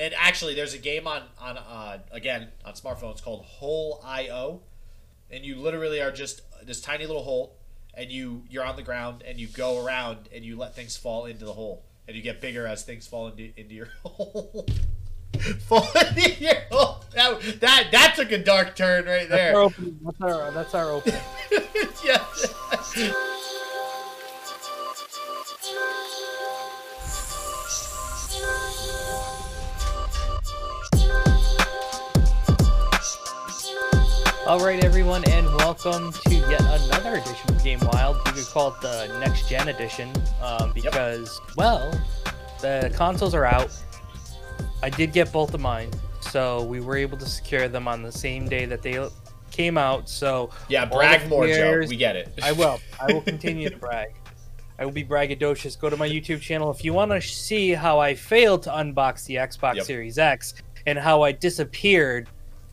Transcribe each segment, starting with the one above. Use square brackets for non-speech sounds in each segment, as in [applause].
And actually, there's a game on on uh, again on smartphones called Hole IO, and you literally are just this tiny little hole, and you you're on the ground and you go around and you let things fall into the hole, and you get bigger as things fall into into your [laughs] hole. fall into your hole. That, that that took a dark turn right there. That's our opening. That's our, that's our opening. [laughs] yeah. All right, everyone, and welcome to yet another edition of Game Wild. You could call it the next gen edition um, because, well, the consoles are out. I did get both of mine, so we were able to secure them on the same day that they came out. So Yeah, brag more, Joe. We get it. I will. I will [laughs] continue to brag. I will be braggadocious. Go to my YouTube channel if you want to see how I failed to unbox the Xbox Yep. Series X and how I disappeared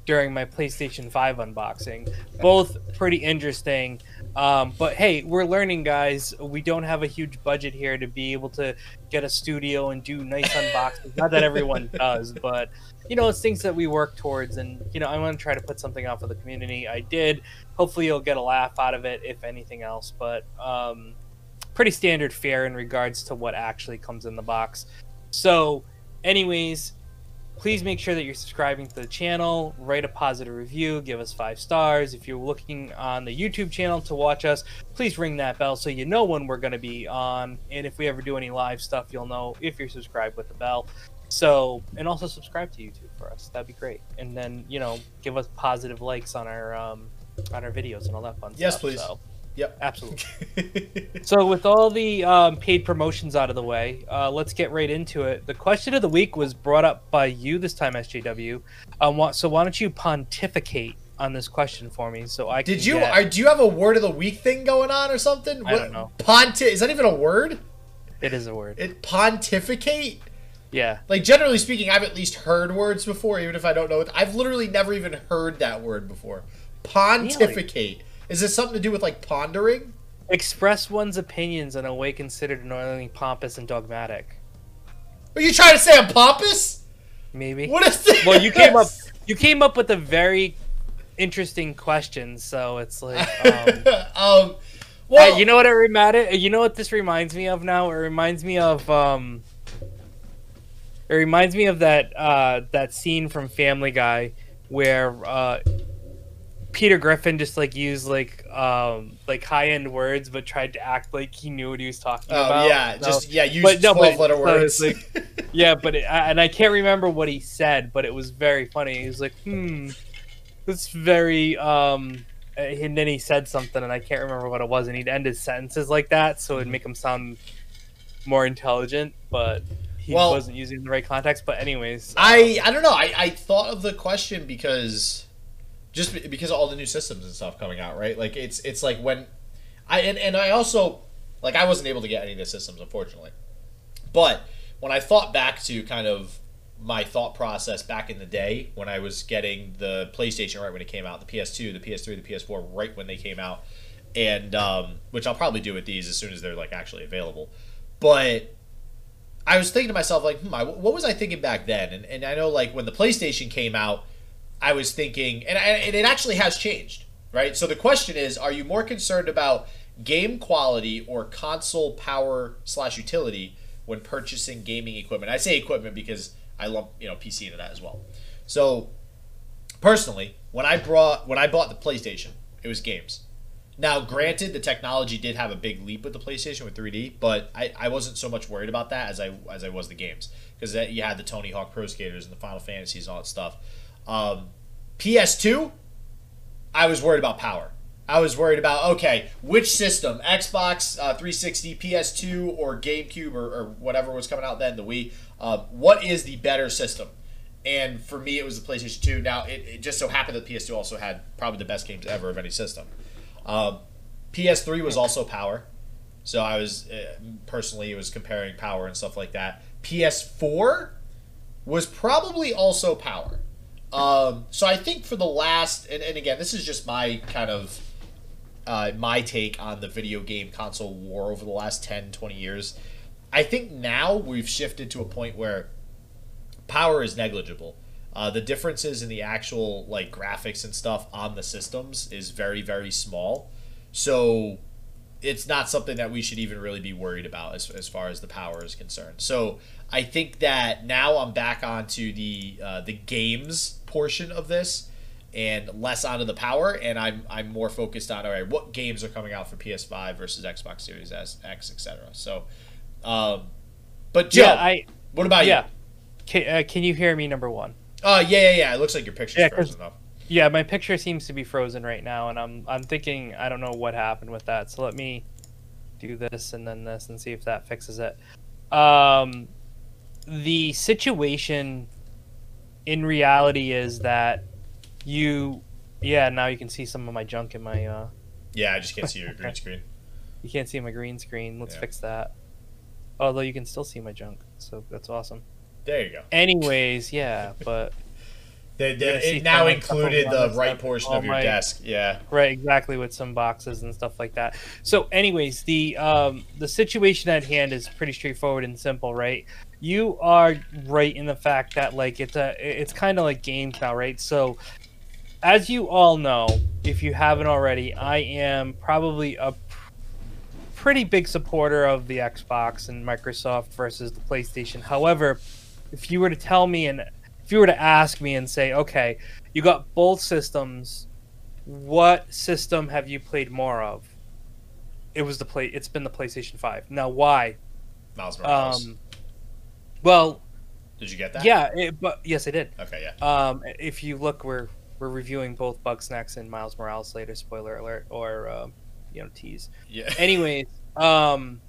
during my PlayStation 5 unboxing. Both pretty interesting. Um, but hey, we're learning, guys. We don't have a huge budget here to be able to get a studio and do nice unboxings. Not that everyone [laughs] does, but you know, it's things that we work towards. And you know, I want to try to put something out for the community. I did. Hopefully, you'll get a laugh out of it, if anything else. But um, pretty standard fare in regards to what actually comes in the box. So, anyways, please make sure that you're subscribing to the channel, write a positive review, give us five stars. If you're looking on the YouTube channel to watch us, please ring that bell so you know when we're going to be on. And if we ever do any live stuff, you'll know if you're subscribed with the bell. So, and also subscribe to YouTube for us. That'd be great. And then, you know, give us positive likes on our um on our videos and all that fun Yes, stuff. please. So, Yep. absolutely. [laughs] So, with all the um, paid promotions out of the way, uh, let's get right into it. The question of the week was brought up by you this time, SJW. Um, so, why don't you pontificate on this question for me so I can Did you? get- Are, do you have a word of the week thing going on or something? I don't know. Ponti is that even a word? It is a word. It pontificate. Yeah. Like generally speaking, I've at least heard words before, even if I don't know it. I've literally never even heard that word before. Pontificate. Is this something to do with like pondering? Express one's opinions in a way considered annoyingly pompous and dogmatic. Are you trying to say I'm pompous? Maybe. What is this? Well, you came up. You came up with a very interesting question, so it's like. Um, [laughs] um, well, Uh, you know what it reminded? You know what this reminds me of now? It reminds me of um. It reminds me of that uh, that scene from Family Guy where uh, Peter Griffin just like used like um like high end words, but tried to act like he knew what he was talking Oh about. yeah, So- just yeah, use but no, but- twelve letter so words. like- yeah, but it, I- and I can't remember what he said, but it was very funny. He was like, "Hmm, that's very." um And then he said something, and I can't remember what it was, and he'd end his sentences like that, so it'd make him sound more intelligent, but he Well- wasn't using the right context. But anyways, I I don't know. I, I thought of the question because just because of all the new systems and stuff coming out, right? Like it's it's like when I and, and I also like I wasn't able to get any of the systems unfortunately. But when I thought back to kind of my thought process back in the day when I was getting the PlayStation right when it came out, the PS2, the PS3, the PS4 right when they came out, and um, which I'll probably do with these as soon as they're like actually available. But I was thinking to myself, like, hmm, I, what was I thinking back then? And, and I know, like, when the PlayStation came out, I was thinking, and, I, and it actually has changed, right? So the question is, are you more concerned about game quality or console power slash utility when purchasing gaming equipment? I say equipment because I lump, you know, PC into that as well. So personally, when I brought when I bought the PlayStation, it was games. Now, granted, the technology did have a big leap with the PlayStation with 3D, but I, I wasn't so much worried about that as I as I was the games because you had the Tony Hawk Pro Skaters and the Final Fantasies and all that stuff. Um, PS2, I was worried about power. I was worried about okay, which system, Xbox uh, 360, PS2, or GameCube, or, or whatever was coming out then, the Wii. Uh, what is the better system? And for me, it was the PlayStation 2. Now, it, it just so happened that PS2 also had probably the best games ever of any system. Um, PS3 was also power, so I was uh, personally it was comparing power and stuff like that. PS4 was probably also power. Um, so I think for the last, and, and again, this is just my kind of uh, my take on the video game console war over the last 10, 20 years. I think now we've shifted to a point where power is negligible. Uh, the differences in the actual like graphics and stuff on the systems is very very small, so it's not something that we should even really be worried about as, as far as the power is concerned. So I think that now I'm back onto the uh, the games portion of this and less onto the power, and I'm I'm more focused on all right, what games are coming out for PS5 versus Xbox Series S, X, etc. So, um, but Joe, yeah, I what about yeah. you? Can, uh, can you hear me? Number one. Uh, yeah, yeah, yeah. It looks like your picture's Yeah, frozen up. Yeah, my picture seems to be frozen right now, and I'm I'm thinking I don't know what happened with that. So let me do this and then this and see if that fixes it. Um, the situation in reality is that you, yeah, now you can see some of my junk in my. Uh, Yeah, I just can't see your green [laughs] screen. you can't see my green screen. Let's Yeah. fix that. Although you can still see my junk, so that's awesome. There you go. Anyways, yeah, but They, they, You're gonna see it now some, like, couple included the right portion of your my- desk. Yeah. right exactly with some boxes and stuff like that. So anyways the um the situation at hand is pretty straightforward and simple right? You are right in the fact that like it's a it's kind of like games now right? So as you all know if you haven't already i am probably a pretty big supporter of the xbox and microsoft versus the playstation. However if you were to tell me and if you were to ask me and say okay you got both systems what system have you played more of? It was the play. It's been the PlayStation Five. Now, why? Miles Morales. Um, well, Did you get that? yeah, it, but yes, I did. Okay, yeah. Um, if you look, we're we're reviewing both Bugsnax and Miles Morales later. Spoiler alert, or um, you know, tease. Yeah. Anyways, um,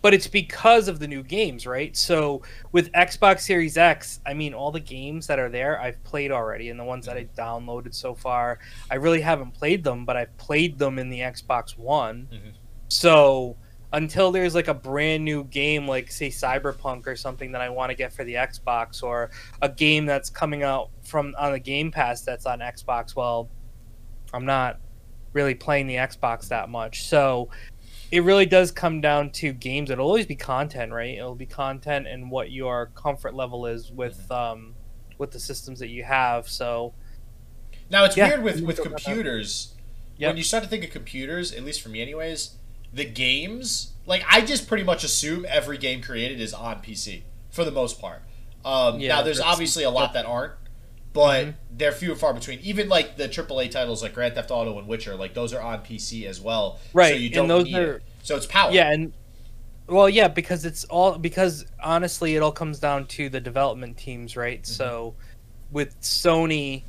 but it's because of the new games, right? So with Xbox Series X, I mean, all the games that are there, I've played already, and the ones that I downloaded so far, I really haven't played them, but I've played them in the Xbox One. Mhm. So until there's like a brand new game, like say Cyberpunk or something that I want to get for the Xbox, or a game that's coming out from on the Game Pass that's on Xbox, well, I'm not really playing the Xbox that much. So it really does come down to games. It'll always be content, right? It'll be content and what your comfort level is with um, with the systems that you have. So Now it's Yeah. weird with with Go back up. computers. Yep. When you start to think of computers, at least for me, anyways, the games like I just pretty much assume every game created is on PC for the most part. Um, Yeah, now there's obviously a lot that aren't, but Mhm. they're few and far between. Even like the AAA titles like Grand Theft Auto and Witcher, like those are on PC as well. Right, So you don't those need are- it. So it's power. yeah, and well, yeah, because it's all because honestly, it all comes down to the development teams, right? So with Sony,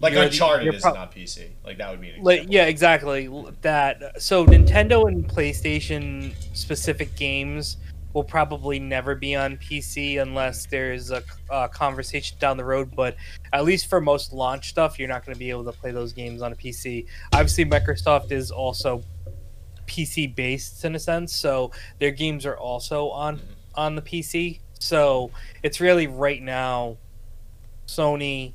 Like you're the- Uncharted you're isn't PC. Like that would be an example. like yeah exactly that so nintendo and playstation specific games will probably never be on pc unless there's a, a conversation down the road but at least for most launch stuff you're not going to be able to play those games on a pc obviously microsoft is also pc based in a sense so their games are also on Mhm. on the pc so it's really right now sony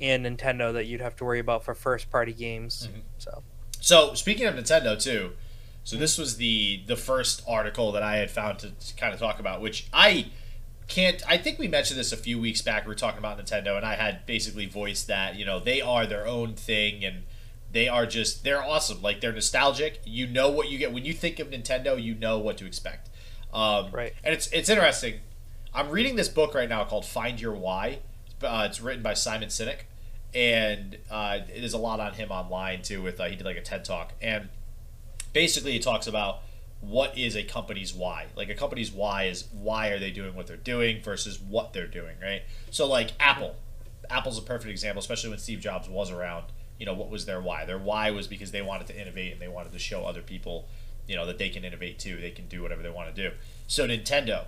and nintendo that you'd have to worry about for first party games Mhm. so So speaking of Nintendo too, so this was the the first article that I had found to kind of talk about, which I can't. I think we mentioned this a few weeks back. We were talking about Nintendo, and I had basically voiced that you know they are their own thing and they are just they're awesome. Like they're nostalgic. You know what you get when you think of Nintendo. You know what to expect. Um, Right. And it's it's interesting. I'm reading this book right now called Find Your Why. Uh, it's written by Simon Sinek, and uh, there's a lot on him online too. With uh, he did like a TED talk, and basically it talks about what is a company's why. Like a company's why is why are they doing what they're doing versus what they're doing, right? So like Apple, Apple's a perfect example, especially when Steve Jobs was around. You know what was their why? Their why was because they wanted to innovate and they wanted to show other people, you know, that they can innovate too. They can do whatever they want to do. So Nintendo,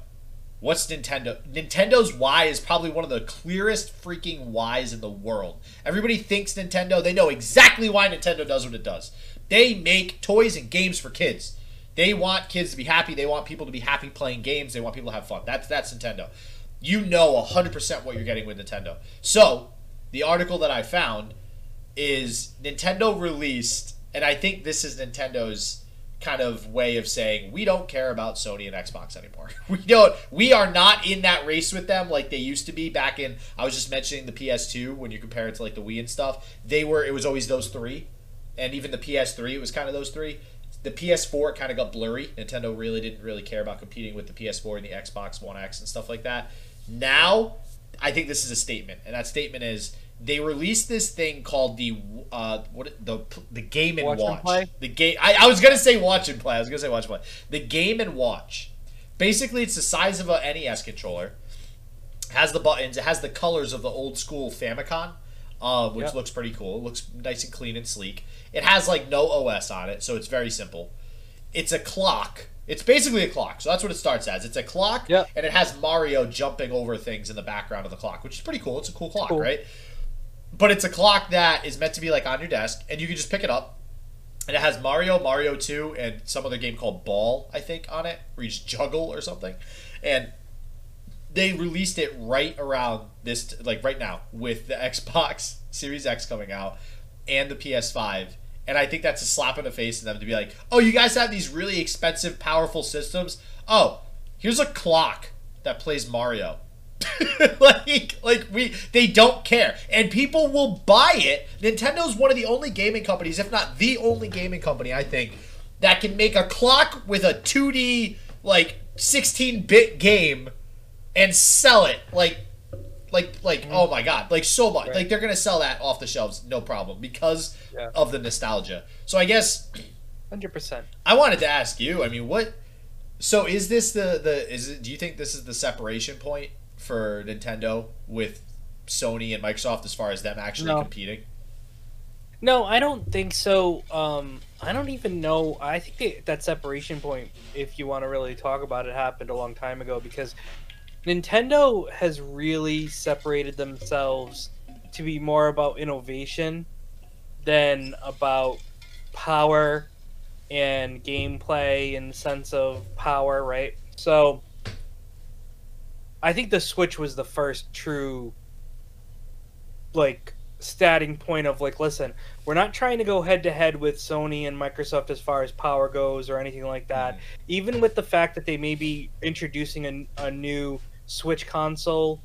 What's Nintendo? Nintendo's why is probably one of the clearest freaking whys in the world. Everybody thinks Nintendo, they know exactly why Nintendo does what it does. They make toys and games for kids. They want kids to be happy. They want people to be happy playing games. They want people to have fun. That's that's Nintendo. You know 100% what you're getting with Nintendo. So, the article that I found is Nintendo released, and I think this is Nintendo's kind of way of saying we don't care about Sony and Xbox anymore. [laughs] We don't. We are not in that race with them like they used to be back in. I was just mentioning the PS2 when you compare it to like the Wii and stuff. They were. It was always those three, and even the PS3 it was kind of those three. The PS4 kind of got blurry. Nintendo really didn't really care about competing with the PS4 and the Xbox One X and stuff like that. Now, I think this is a statement, and that statement is they released this thing called the uh what the the game and Watch watch, and the game I, I was gonna say watch and play. I was gonna say watch and play. The game and watch. Basically it's the size of a nes controller. Has the buttons. It has the colors of the old school famicom uh, which Yep. looks pretty cool. It looks nice and clean and sleek. It has like no os on it so it's very simple. It's a clock. It's basically a clock so that's what it starts as. It's a clock Yep. and it has mario jumping over things in the background of the clock which is pretty cool. It's a cool clock Cool. right? But it's a clock that is meant to be like on your desk and you can just pick it up. And it has mario mario 2 and some other game called ball i think on it where you just juggle or something. And they released it right around this like right now with the [laughs] xbox series x coming out and the ps5 and i think that's a slap in the face to them to be like oh you guys have these really expensive powerful systems? Oh here's a clock that plays mario. [laughs] Like like we they don't care. And people will buy it. Nintendo's one of the only gaming companies if not the only gaming company i think that can make a clock with a 2d like 16-bit game and sell it like like like oh my god like so much Right. like they're gonna sell that off the shelves no problem because Yeah. of the nostalgia so i guess Hundred percent. I wanted to ask you. I mean, what? So is this the the is it? Do you think this is the separation point for Nintendo with Sony and Microsoft as far as them actually No. competing? No, I don't think so. Um, I don't even know. I think that separation point, if you want to really talk about it, happened a long time ago because Nintendo has really separated themselves to be more about innovation than about power and gameplay and sense of power, right? So I think the Switch was the first true like starting point of like listen we're not trying to go head to head with sony and microsoft as far as power goes or anything like that. Even with the fact that they may be introducing a, a new switch console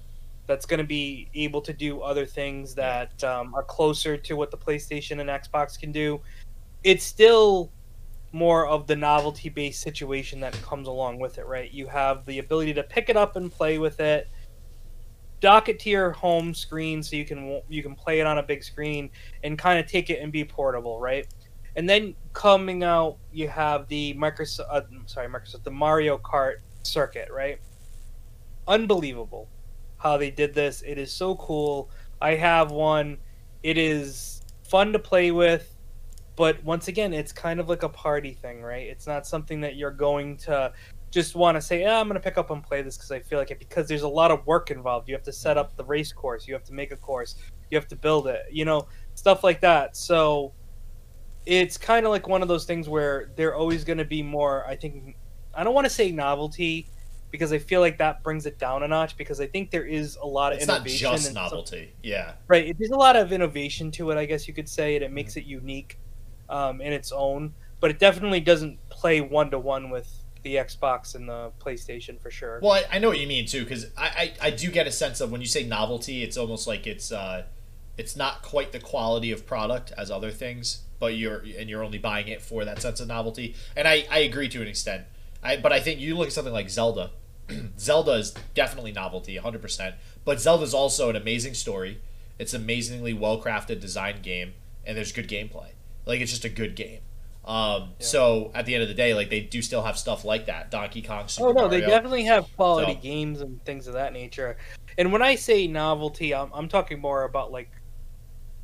that's going to be able to do other things that um, are closer to what the playstation and xbox can do it's still more of the novelty based situation that comes along with it right? You have the ability to pick it up and play with it dock it to your home screen so you can you can play it on a big screen and kind of take it and be portable, right? And then coming out, you have the Microsoft, uh, sorry, Microsoft, the Mario Kart circuit, right? Unbelievable how they did this. It is so cool. I have one. It is fun to play with, but once again, it's kind of like a party thing, right? It's not something that you're going to just want to say, yeah, I'm going to pick up and play this because I feel like it. Because there's a lot of work involved. You have to set up the race course. You have to make a course. You have to build it. You know, stuff like that. So it's kind of like one of those things where they're always going to be more. I think I don't want to say novelty because I feel like that brings it down a notch. Because I think there is a lot of It's not innovation just and some- novelty. Yeah. right there's a lot of innovation to it i guess you could say and it makes it unique um, in its own but it definitely doesn't play one to one with the xbox and the playstation for sure Well, I, I know what you mean too, because I, I I do get a sense of when you say novelty, it's almost like it's uh, it's not quite the quality of product as other things, but you're and you're only buying it for that sense of novelty. And I, I agree to an extent. I but I think you look at something like Zelda. [clears throat] Zelda is definitely novelty, 100%. But Zelda is also an amazing story. It's amazingly well crafted design game, and there's good gameplay. Like it's just a good game. Um, So at the end of the day, like they do still have stuff like that. Donkey Kong, Super oh no they definitely have quality So- games and things of that nature and when i say novelty i'm, I'm talking more about like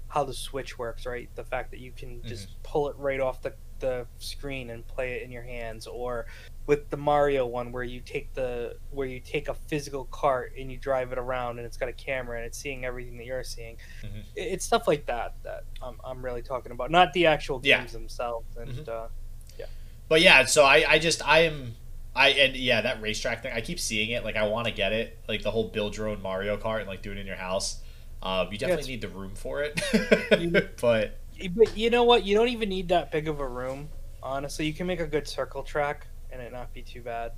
how the switch works right the fact that you can just Mm-hmm. pull it right off the, the screen and play it in your hands or with the mario one where you take the where you take a physical cart and you drive it around and it's got a camera and it's seeing everything that you're seeing Mhm. It- it's stuff like that that I'm, I'm really talking about not the actual Yeah. games themselves and Mhm. uh, But yeah, so I, I just I am I and yeah that racetrack thing I keep seeing it like I want to get it like the whole build your own Mario Kart and like do it in your house. Um, you definitely it's- need the room for it, You- [laughs] but but you know what you don't even need that big of a room Honestly, you can make a good circle track and it not be too bad.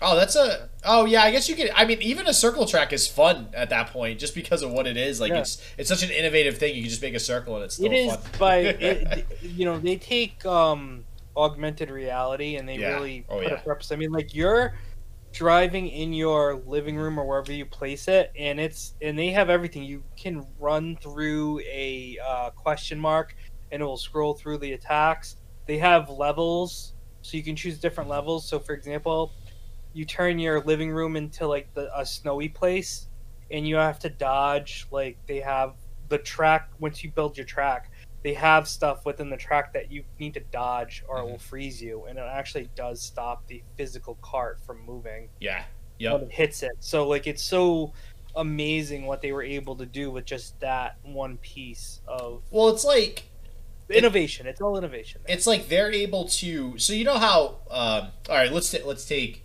Oh, that's a. Oh, yeah. I guess you could. I mean, even a circle track is fun at that point, just because of what it is. Like Yeah. it's it's such an innovative thing. You can just make a circle and it's still It is fun. by [laughs] it, you know they take um augmented reality and they Yeah. really Oh, put yeah. a purpose. I mean, like you're driving in your living room or wherever you place it, and it's and they have everything. You can run through a uh, question mark, and it will scroll through the attacks. They have levels, so you can choose different levels. So, for example, you turn your living room into like the, a snowy place, and you have to dodge. Like they have the track once you build your track they have stuff within the track that you need to dodge or it will mm-hmm. freeze you and it actually does stop the physical cart from moving Yeah. when it hits it so like it's so amazing what they were able to do with just that one piece of Well, it's like innovation it's all innovation it's like they're able to. So you know how? Um, all right, let's ta- let's take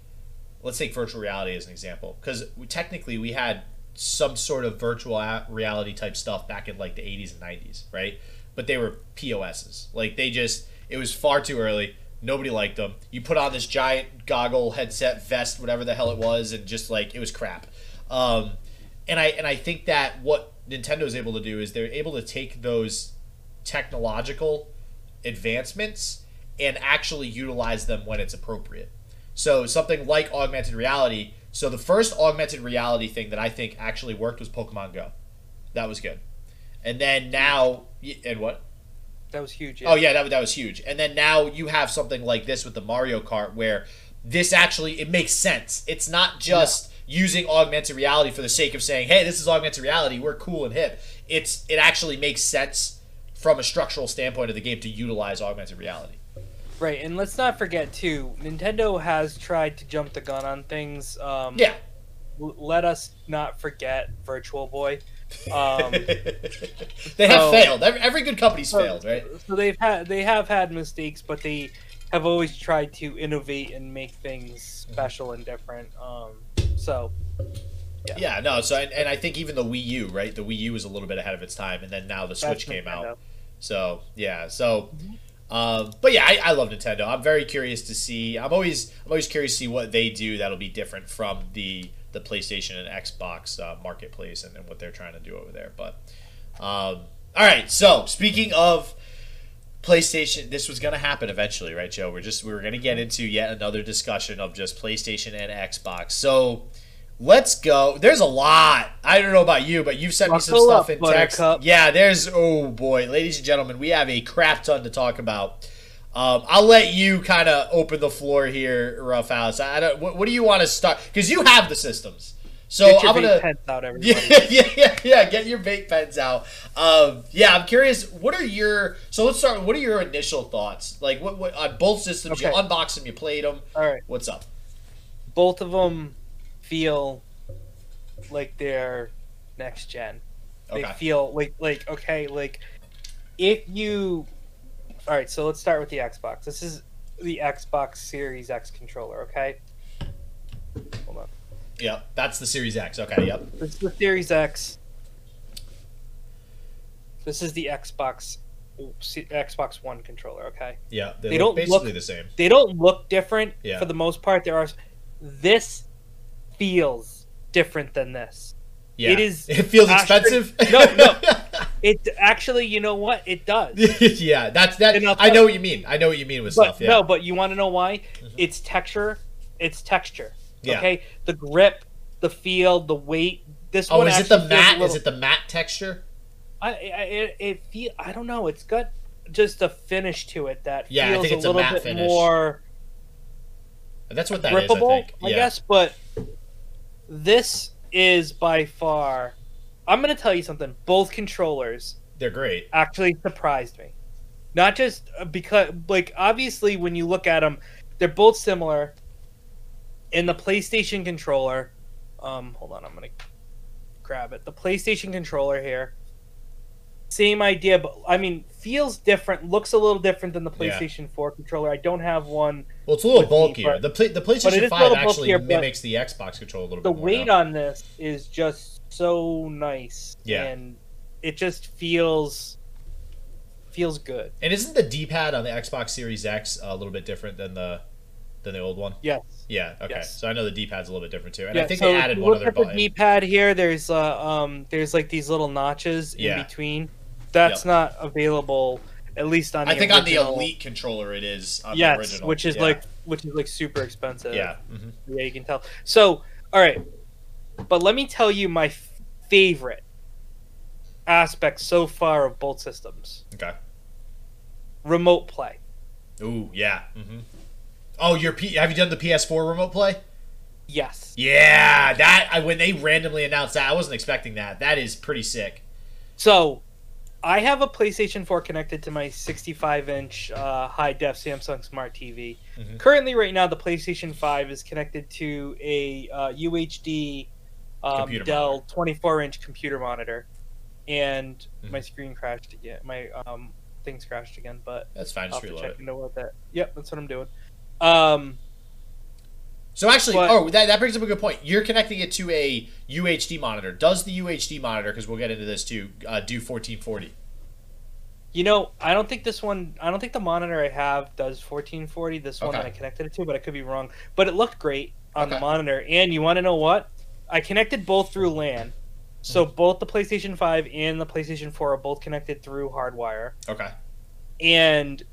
let's take virtual reality as an example because technically we had some sort of virtual reality type stuff back in like the 80s and 90s, right? But they were POSs. Like they just it was far too early. Nobody liked them. You put on this giant goggle headset vest, whatever the hell it was, and just like it was crap. Um, and I and I think that what Nintendo's able to do is they're able to take those technological advancements and actually utilize them when it's appropriate. So something like augmented reality. So the first augmented reality thing that I think actually worked was Pokemon Go. That was good. And then now and what? that was huge Oh yeah, that, that was huge. And then now you have something like this with the Mario Kart where this actually it makes sense. It's not just using augmented reality for the sake of saying, "Hey, this is augmented reality. We're cool and hip." It's it actually makes sense from a structural standpoint of the game to utilize augmented reality. right and let's not forget too nintendo has tried to jump the gun on things um Yeah. let us not forget virtual boy um [laughs] they have so- failed. Every, good company's failed, right? So they've had they have had mistakes, but they have always tried to innovate and make things special and different. Um, so Yeah, no. So and, and I think even the Wii U, right? The Wii U was a little bit ahead of its time, and then now the Switch that's came out. So yeah, so um, but yeah, I, I love Nintendo. I'm very curious to see. I'm always I'm always curious to see what they do that'll be different from the the PlayStation and Xbox uh, marketplace and, and what they're trying to do over there. But um, all right, so speaking of PlayStation, this was going to happen eventually, right, Joe? We're just we were going to get into yet another discussion of just PlayStation and Xbox. So let's go. There's a lot. I don't know about you, but you've sent me some stuff up, in text. Buttercup. Yeah, there's oh boy, ladies and gentlemen, we have a crap ton to talk about. Um, I'll let you kind of open the floor here, Rough House. I don't. What, what do you want to start? Because you have the systems. So Get your I'm gonna. pens out, [laughs] everybody. Yeah, yeah, yeah, yeah. Get your vape pens out. Um, yeah, I'm curious. What are your so? Let's start. What are your initial thoughts? Like, what, what on both systems? You Okay. unboxed them. You played them. All right, What's up? both of them feel like they're next gen. They Okay. feel like like okay, like if you. All right, so let's start with the Xbox. This is the Xbox Series X controller. Okay. Hold on. Yep, that's the Series X. Okay, yep. This is the Series X. This is the Xbox Xbox One controller. Okay, Yeah, they, They look don't basically look- the same. they don't look different Yeah. for the most part. There are. This feels different than this. Yeah, It is It feels actually- expensive. [laughs] No, no. [laughs] It actually, you know what? It does. [laughs] yeah, that's that. I know what you mean. I know what you mean with But stuff. Yeah. no, but you want to know why? Mhm. It's texture. It's texture. Yeah. Okay, the grip, the feel, the weight. This oh, one is it the a matte? Is it the matte texture? I, I it, it feel I don't know. It's got just a finish to it that Yeah, I feels a a little matte bit finish. more That's what that is. grippable. I think. Yeah. guess, but this is by far. I'm gonna tell you something. Both controllers They're great. actually surprised me. Not just uh, because, like, obviously, when you look at them, they're both similar. In the PlayStation controller, um, hold on, I'm gonna grab it. The PlayStation controller here, same idea, but I mean, feels different, looks a little different than the Yeah. PlayStation 4 controller. I don't have one. Well, it's a little With me, bulkier. but- the play, the PlayStation is Five actually bulkier, mimics the Xbox controller a little The bit more. weight now. on this is just so nice, Yeah. and it just feels feels good. And isn't the D-pad on the Xbox Series X a little bit different than the than the old one? Yes. Yeah. Okay. Yes. So I know the D-pad's a little bit different too, and yeah, I think so they if added you one look other at the. D-pad here. There's uh, um there's like these little notches in between. That's Yep. not available at least on. The I think on the Elite controller it is. On the Yes, original. which is Yeah. like which is like super expensive. Yeah. hmm Yeah, you can tell. So, all right, but let me tell you my f- favorite aspect so far of both systems: Okay. remote play. Ooh, yeah. Mm-hmm. Oh, your P- have you done the PS4 remote play? Yes. Yeah, that I, when they randomly announced that, I wasn't expecting that. That is pretty sick. So, I have a PlayStation 4 connected to my 65-inch uh, high-def Samsung Smart TV. Mhm. Currently, right now, the PlayStation 5 is connected to a uh, UHD um, Dell 24-inch computer monitor, and Mhm. my screen crashed again. My um, things crashed again, but That's fine. I'll Just to reload check it. into what that. Yep, that's what I'm doing. Um, So actually, But- oh, that, that brings up a good point. You're connecting it to a UHD monitor. Does the UHD monitor, because we'll get into this too, uh, do 1440? you know, I don't think this one. I don't think the monitor I have does 1440. This one that I connected it to, but I could be wrong. But it looked great on the monitor. And you want to know what? I connected both through LAN. So Mm-hmm. both the PlayStation 5 and the PlayStation 4 are both connected through hardwire. Okay. and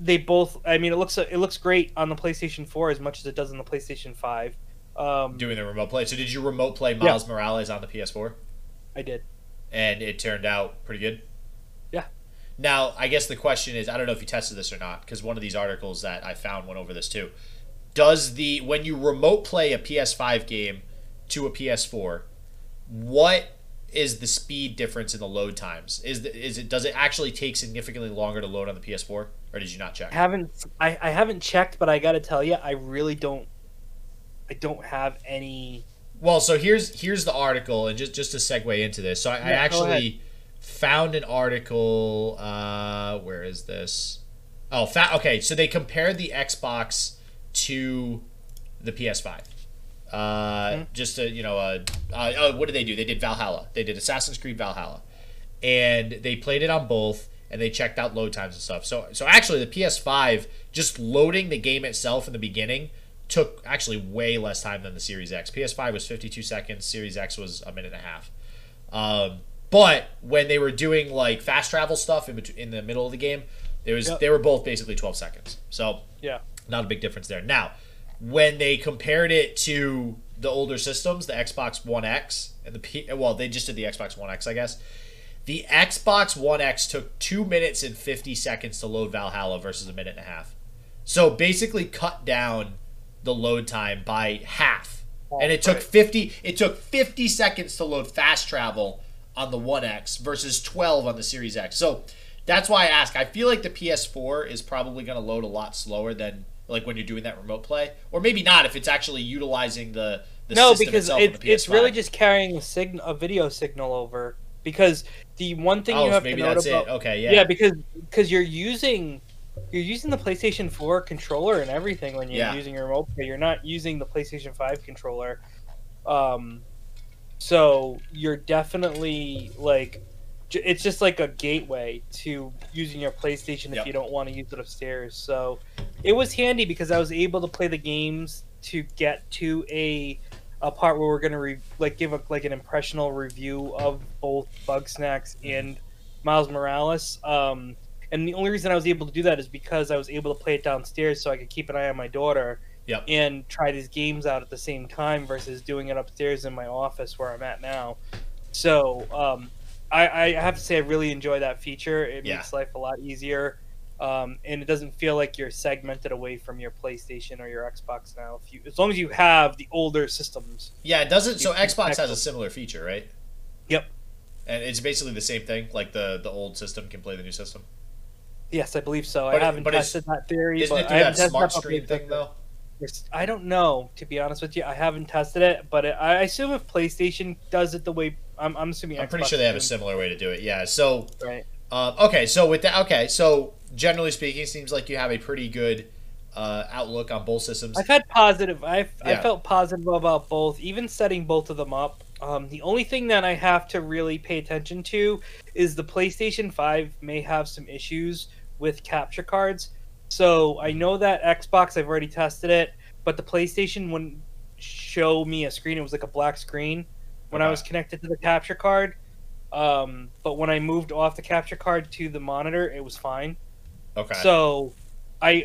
they both i mean it looks it looks great on the playstation 4 as much as it does on the playstation 5 um Doing the remote play. So did you remote play Miles Morales on the PS4? i did And it turned out pretty good? Yeah. Now, I guess the question is I don't know if you tested this or not, because one of these articles that I found went over this too. Does the, when you remote play a PS5 game to a PS4, what is the speed difference in the load times? Is the, is it does it actually take significantly longer to load on the PS4, or did you not check? I haven't I, I haven't checked but i gotta tell you i really don't i don't have any Well, so here's here's the article, and just just to segue into this, so I, I Yeah, ahead. actually found an article. Uh, where is this? Oh, fa- okay. So they compared the Xbox to the PS5. Uh, Hmm. Just a you know, uh, uh, oh, what did they do? They did Valhalla. They did Assassin's Creed Valhalla, and they played it on both, and they checked out load times and stuff. So so actually, the PS5 just loading the game itself in the beginning took actually way less time than the Series X. PS5 was 52 seconds. Series X was a minute and a half. Um, but when they were doing like fast travel stuff in, bet- in the middle of the game, there was Yep. they were both basically 12 seconds. So yeah not a big difference there. Now, when they compared it to the older systems, the Xbox One X and the P, well, they just did the Xbox One X, I guess. The Xbox One X took two minutes and 50 seconds to load Valhalla versus a minute and a half. So basically, cut down the load time by half. Oh, and it took Right. 50 it took 50 seconds to load fast travel on the 1X versus 12 on the Series X. So that's why I ask. I feel like the PS4 is probably going to load a lot slower than like when you're doing that remote play, or maybe not if it's actually utilizing the the no because itself it, on it's really just carrying a signal a video signal over because the one thing oh, you have maybe to note that's about it. Okay, yeah, yeah. because because you're using you're using the PlayStation 4 controller and everything when you're Yeah. using your remote play. You're not using the PlayStation 5 controller. Um so you're definitely like it's just like a gateway to using your PlayStation if Yep. you don't want to use it upstairs. So it was handy because I was able to play the games to get to a a part where we're gonna re- like give a like an impressional review of both Bugsnax and Miles Morales. Um, and the only reason I was able to do that is because I was able to play it downstairs, so I could keep an eye on my daughter Yep. and try these games out at the same time versus doing it upstairs in my office where I'm at now. So um, I, I have to say I really enjoy that feature. It Yeah. makes life a lot easier. Um, and it doesn't feel like you're segmented away from your PlayStation or your Xbox now. If you, as long as you have the older systems, yeah. It doesn't. So Xbox has a similar feature, right? Yep. And it's basically the same thing. Like the the old system can play the new system. yes, I believe so. But I haven't tested that theory, Isn't but it I through haven't that smart screen thing though? I don't know, to be honest with you. I haven't tested it, but it, I assume if PlayStation does it the way I'm, I'm assuming. I'm pretty sure they have a similar way to do it. Yeah. So right. Um, okay, so with that, okay, so generally speaking, it seems like you have a pretty good uh, outlook on both systems. I've had positive. I've Yeah. I felt positive about both, even setting both of them up. Um, the only thing that I have to really pay attention to is the PlayStation 5 may have some issues with capture cards. So I know that Xbox, I've already tested it, but the PlayStation wouldn't show me a screen. It was like a black screen when I was connected to the capture card. Um, but when I moved off the capture card to the monitor, it was fine. Okay. So, I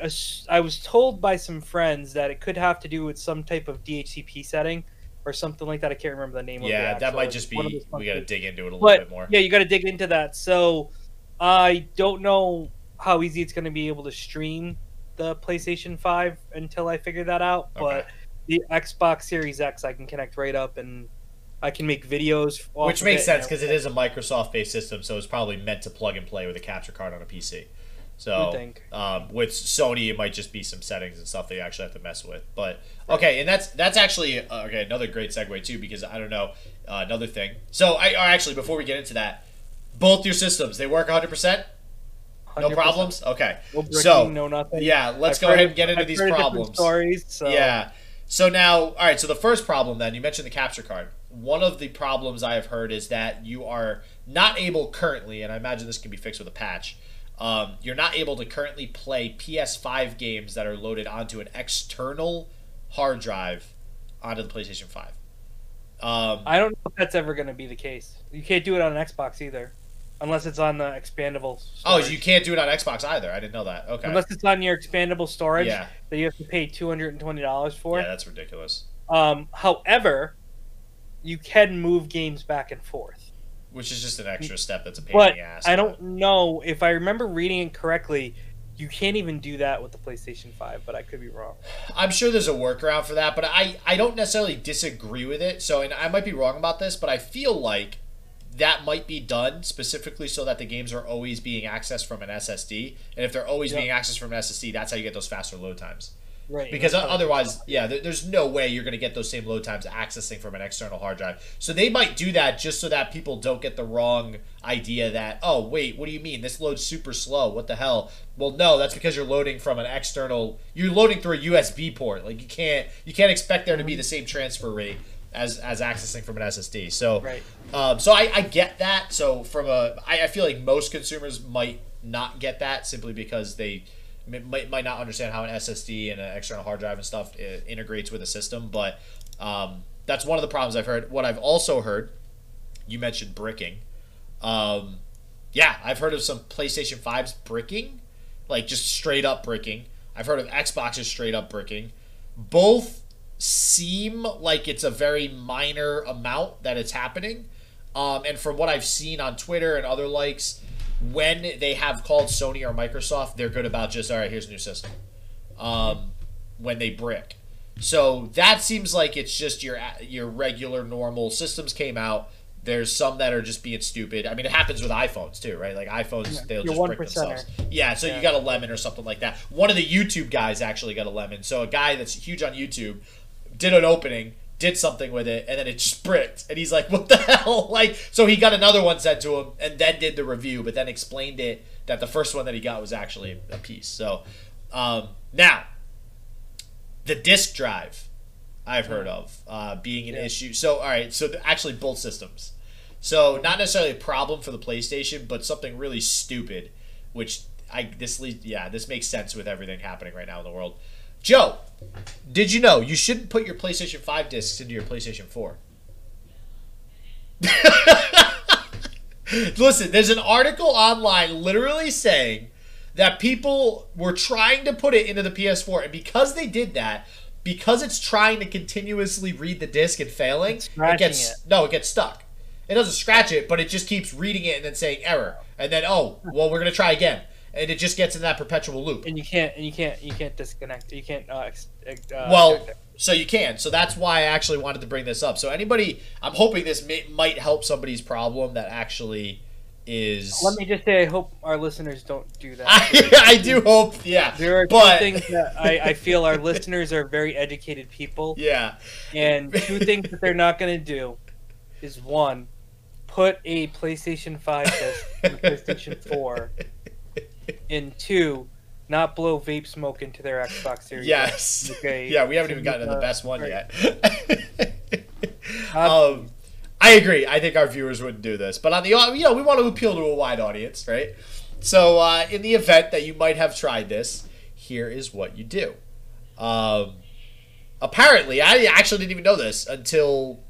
I was told by some friends that it could have to do with some type of DHCP setting or something like that. I can't remember the name of it. yeah, that actually. might just be. Of We got to dig into it a little But bit more. yeah, you got to dig into that. So, I don't know how easy it's going to be able to stream the PlayStation 5 until I figure that out. But the Xbox Series X, I can connect right up and I can make videos. off Which of makes sense because it is a Microsoft-based system, so it's probably meant to plug and play with a capture card on a PC. So um, with Sony, it might just be some settings and stuff that you actually have to mess with. But okay, and that's that's actually uh, okay. Another great segue too, because I don't know uh, another thing. So I or actually before we get into that, both your systems they work 100. percent No 100%. problems. Okay. No bricking, So, no nothing. Yeah, let's I've go heard ahead and get into I've these problems. Stories. So. Yeah. So now, all right. So the first problem, then you mentioned the capture card. One of the problems I have heard is that you are not able currently, and I imagine this can be fixed with a patch. Um, you're not able to currently play PS5 games that are loaded onto an external hard drive onto the PlayStation 5. Um, I don't know if that's ever going to be the case. You can't do it on an Xbox either, unless it's on the expandable. oh, you can't do it on Xbox either. I didn't know that. Okay. Unless it's on your expandable storage Yeah. that you have to pay two hundred and twenty dollars for. Yeah, that's ridiculous. Um, however, you can move games back and forth. Which is just an extra step that's a pain But in the ass. I don't know if I remember reading it correctly. You can't even do that with the PlayStation Five, but I could be wrong. I'm sure there's a workaround for that, but I, I don't necessarily disagree with it. So, and I might be wrong about this, but I feel like that might be done specifically so that the games are always being accessed from an SSD. And if they're always Yep. being accessed from an SSD, that's how you get those faster load times. Right. Because otherwise, yeah, there, there's no way you're going to get those same load times accessing from an external hard drive. So they might do that just so that people don't get the wrong idea that, oh, wait, what do you mean? This loads super slow. What the hell? Well, no, that's because you're loading from an external. You're loading through a USB port. Like you can't you can't expect there to be the same transfer rate as as accessing from an SSD. So Right. um, so I, I get that. So from a, I, I feel like most consumers might not get that simply because they might, might not understand how an SSD and an external hard drive and stuff uh, integrates with a system. But um, that's one of the problems I've heard. What I've also heard, you mentioned bricking. Um, yeah, I've heard of some PlayStation 5s bricking, like just straight up bricking. I've heard of Xboxes straight up bricking. Both seem like it's a very minor amount that it's happening. Um, and from what I've seen on Twitter and other likes, when they have called Sony or Microsoft, they're good about just all right. Here's a new system. Um, when they brick, so that seems like it's just your your regular normal systems came out. There's some that are just being stupid. I mean, it happens with iPhones too, right? Like iPhones, Yeah, they'll just brick themselves. Yeah, so Yeah. you got a lemon or something like that. One of the YouTube guys actually got a lemon. So a guy that's huge on YouTube did an opening, did something with it, and then it just bricked. And he's like, "What the [laughs] hell?" Like, so he got another one sent to him, and then did the review, but then explained it that the first one that he got was actually a piece. So um, now, the disk drive, I've heard of uh, being an Yeah. issue. So all right, so actually both systems. So not necessarily a problem for the PlayStation, but something really stupid, which I this leads yeah this makes sense with everything happening right now in the world. Joe, did you know you shouldn't put your PlayStation Five discs into your PlayStation Four? [laughs] Listen, there's an article online literally saying that people were trying to put it into the PS4, and because they did that, because it's trying to continuously read the disc and failing, it gets it. no, it gets stuck. It doesn't scratch it, but it just keeps reading it and then saying error, and then oh, well, we're gonna try again, and it just gets in that perpetual loop. And you can't, and you can't, you can't disconnect. You can't. Uh, uh, Well, so you can. So that's why I actually wanted to bring this up. So anybody, I'm hoping this may, might help somebody's problem that actually is. let me just say, I hope our listeners don't do that. [laughs] I, I do hope, yeah. There are but two things that I, I feel our listeners are very educated people, [laughs] yeah, and two things that they're not going to do is one, put a PlayStation Five disc in PlayStation Four, [laughs] and two, not blow vape smoke into their Xbox Series. yes, Okay. [laughs] yeah. We haven't even gotten to the Uh, best one yet. Uh, [laughs] um, I agree. I think our viewers wouldn't do this, but on the you know we want to appeal to a wide audience, right? So uh, in the event that you might have tried this, here is what you do. Um, apparently, I actually didn't even know this until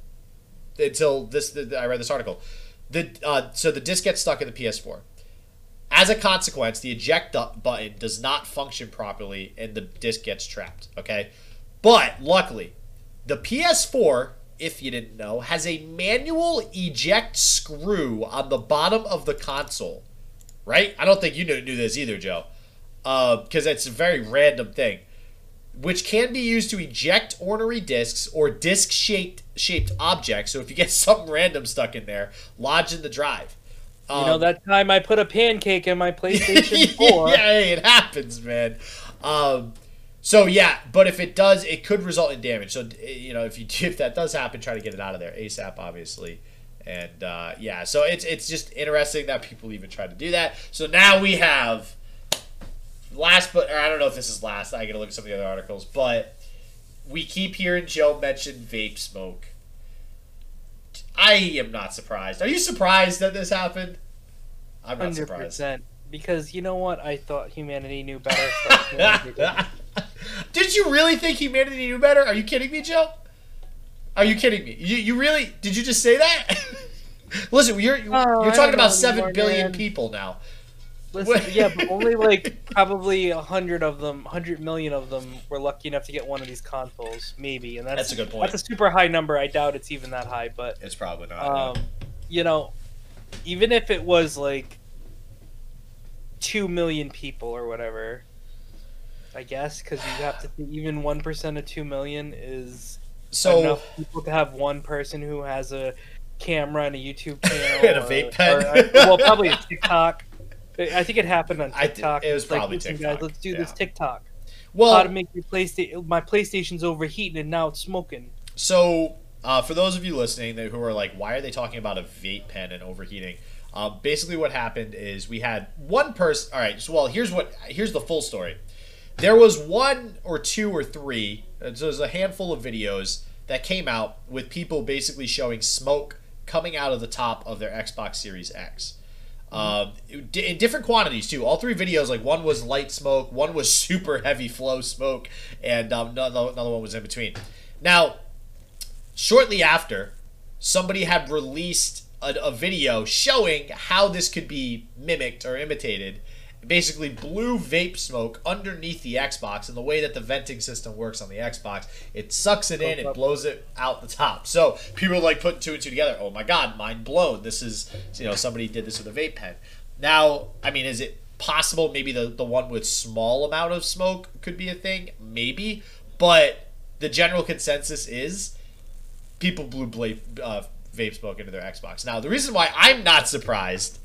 until this. The, I read this article. The uh, so the disc gets stuck in the PS4. As a consequence, the eject button does not function properly, and the disc gets trapped. Okay, but luckily, the PS4 if you didn't know, has a manual eject screw on the bottom of the console. Right? I don't think you knew, this either, Joe. Because uh, it's a very random thing. Which can be used to eject ornery discs or disc shaped shaped objects. So if you get [laughs] something random stuck in there, lodge in the drive. Um, you know that time I put a pancake in my [laughs] PlayStation 4. yeah, it happens, man. Um, so yeah, but if it does, it could result in damage. So you know, if you [laughs] if that does happen, try to get it out of there ASAP, obviously. And uh, yeah, so it's it's just interesting that people even try to do that. So now we have last, but I don't know if this is last. I gotta look at some of the other articles, but we keep hearing Joe mention vape smoke. I am not surprised. Are you surprised that this happened? I'm not 100%. surprised. Because you know what? I thought humanity knew better. [laughs] Did you really think humanity knew better? Are you kidding me, Joe? Are you kidding me? You, you really did you just say that? [laughs] Listen, you're oh, you're talking about seven billion man. people now. Listen, yeah, but only like probably a hundred of them, hundred million of them were lucky enough to get one of these consoles, maybe, and that's, that's a good point. That's a super high number. I doubt it's even that high, but it's probably not. Um, no. you know, even if it was like two million people or whatever, I guess, because you have to think even one percent of two million is so enough people to have one person who has a camera and a YouTube channel [laughs] and a vape pen. Or, or, well, probably a TikTok. I think it happened on TikTok. it was probably like, TikTok. Guys, let's do yeah. this TikTok. Well, how to make your PlayStation? My PlayStation's overheating and now it's smoking. So, uh, for those of you listening who are like, why are they talking about a vape pen and overheating? Um, basically, what happened is we had one person. All right, so well, here's what here's the full story. There was one or two or three, uh, so there's a handful of videos that came out with people basically showing smoke coming out of the top of their Xbox Series X. Um, in different quantities too. All three videos, like one was light smoke, one was [laughs] super heavy flow smoke, and um, another, another one was in between. Now, shortly after, somebody had released a, a video showing how this could be mimicked or imitated basically blue vape smoke underneath the Xbox, and the way that the venting system works on the Xbox, it sucks it in, it blows it out the top. So people are like putting two and two together. Oh my god, mind blown! This is you know somebody did this with a vape pen. Now, I mean, is it possible maybe the the one with small amount of smoke could be a thing? Maybe, but the general consensus is people blew blade, uh, vape smoke into their Xbox. Now, the reason why I'm not surprised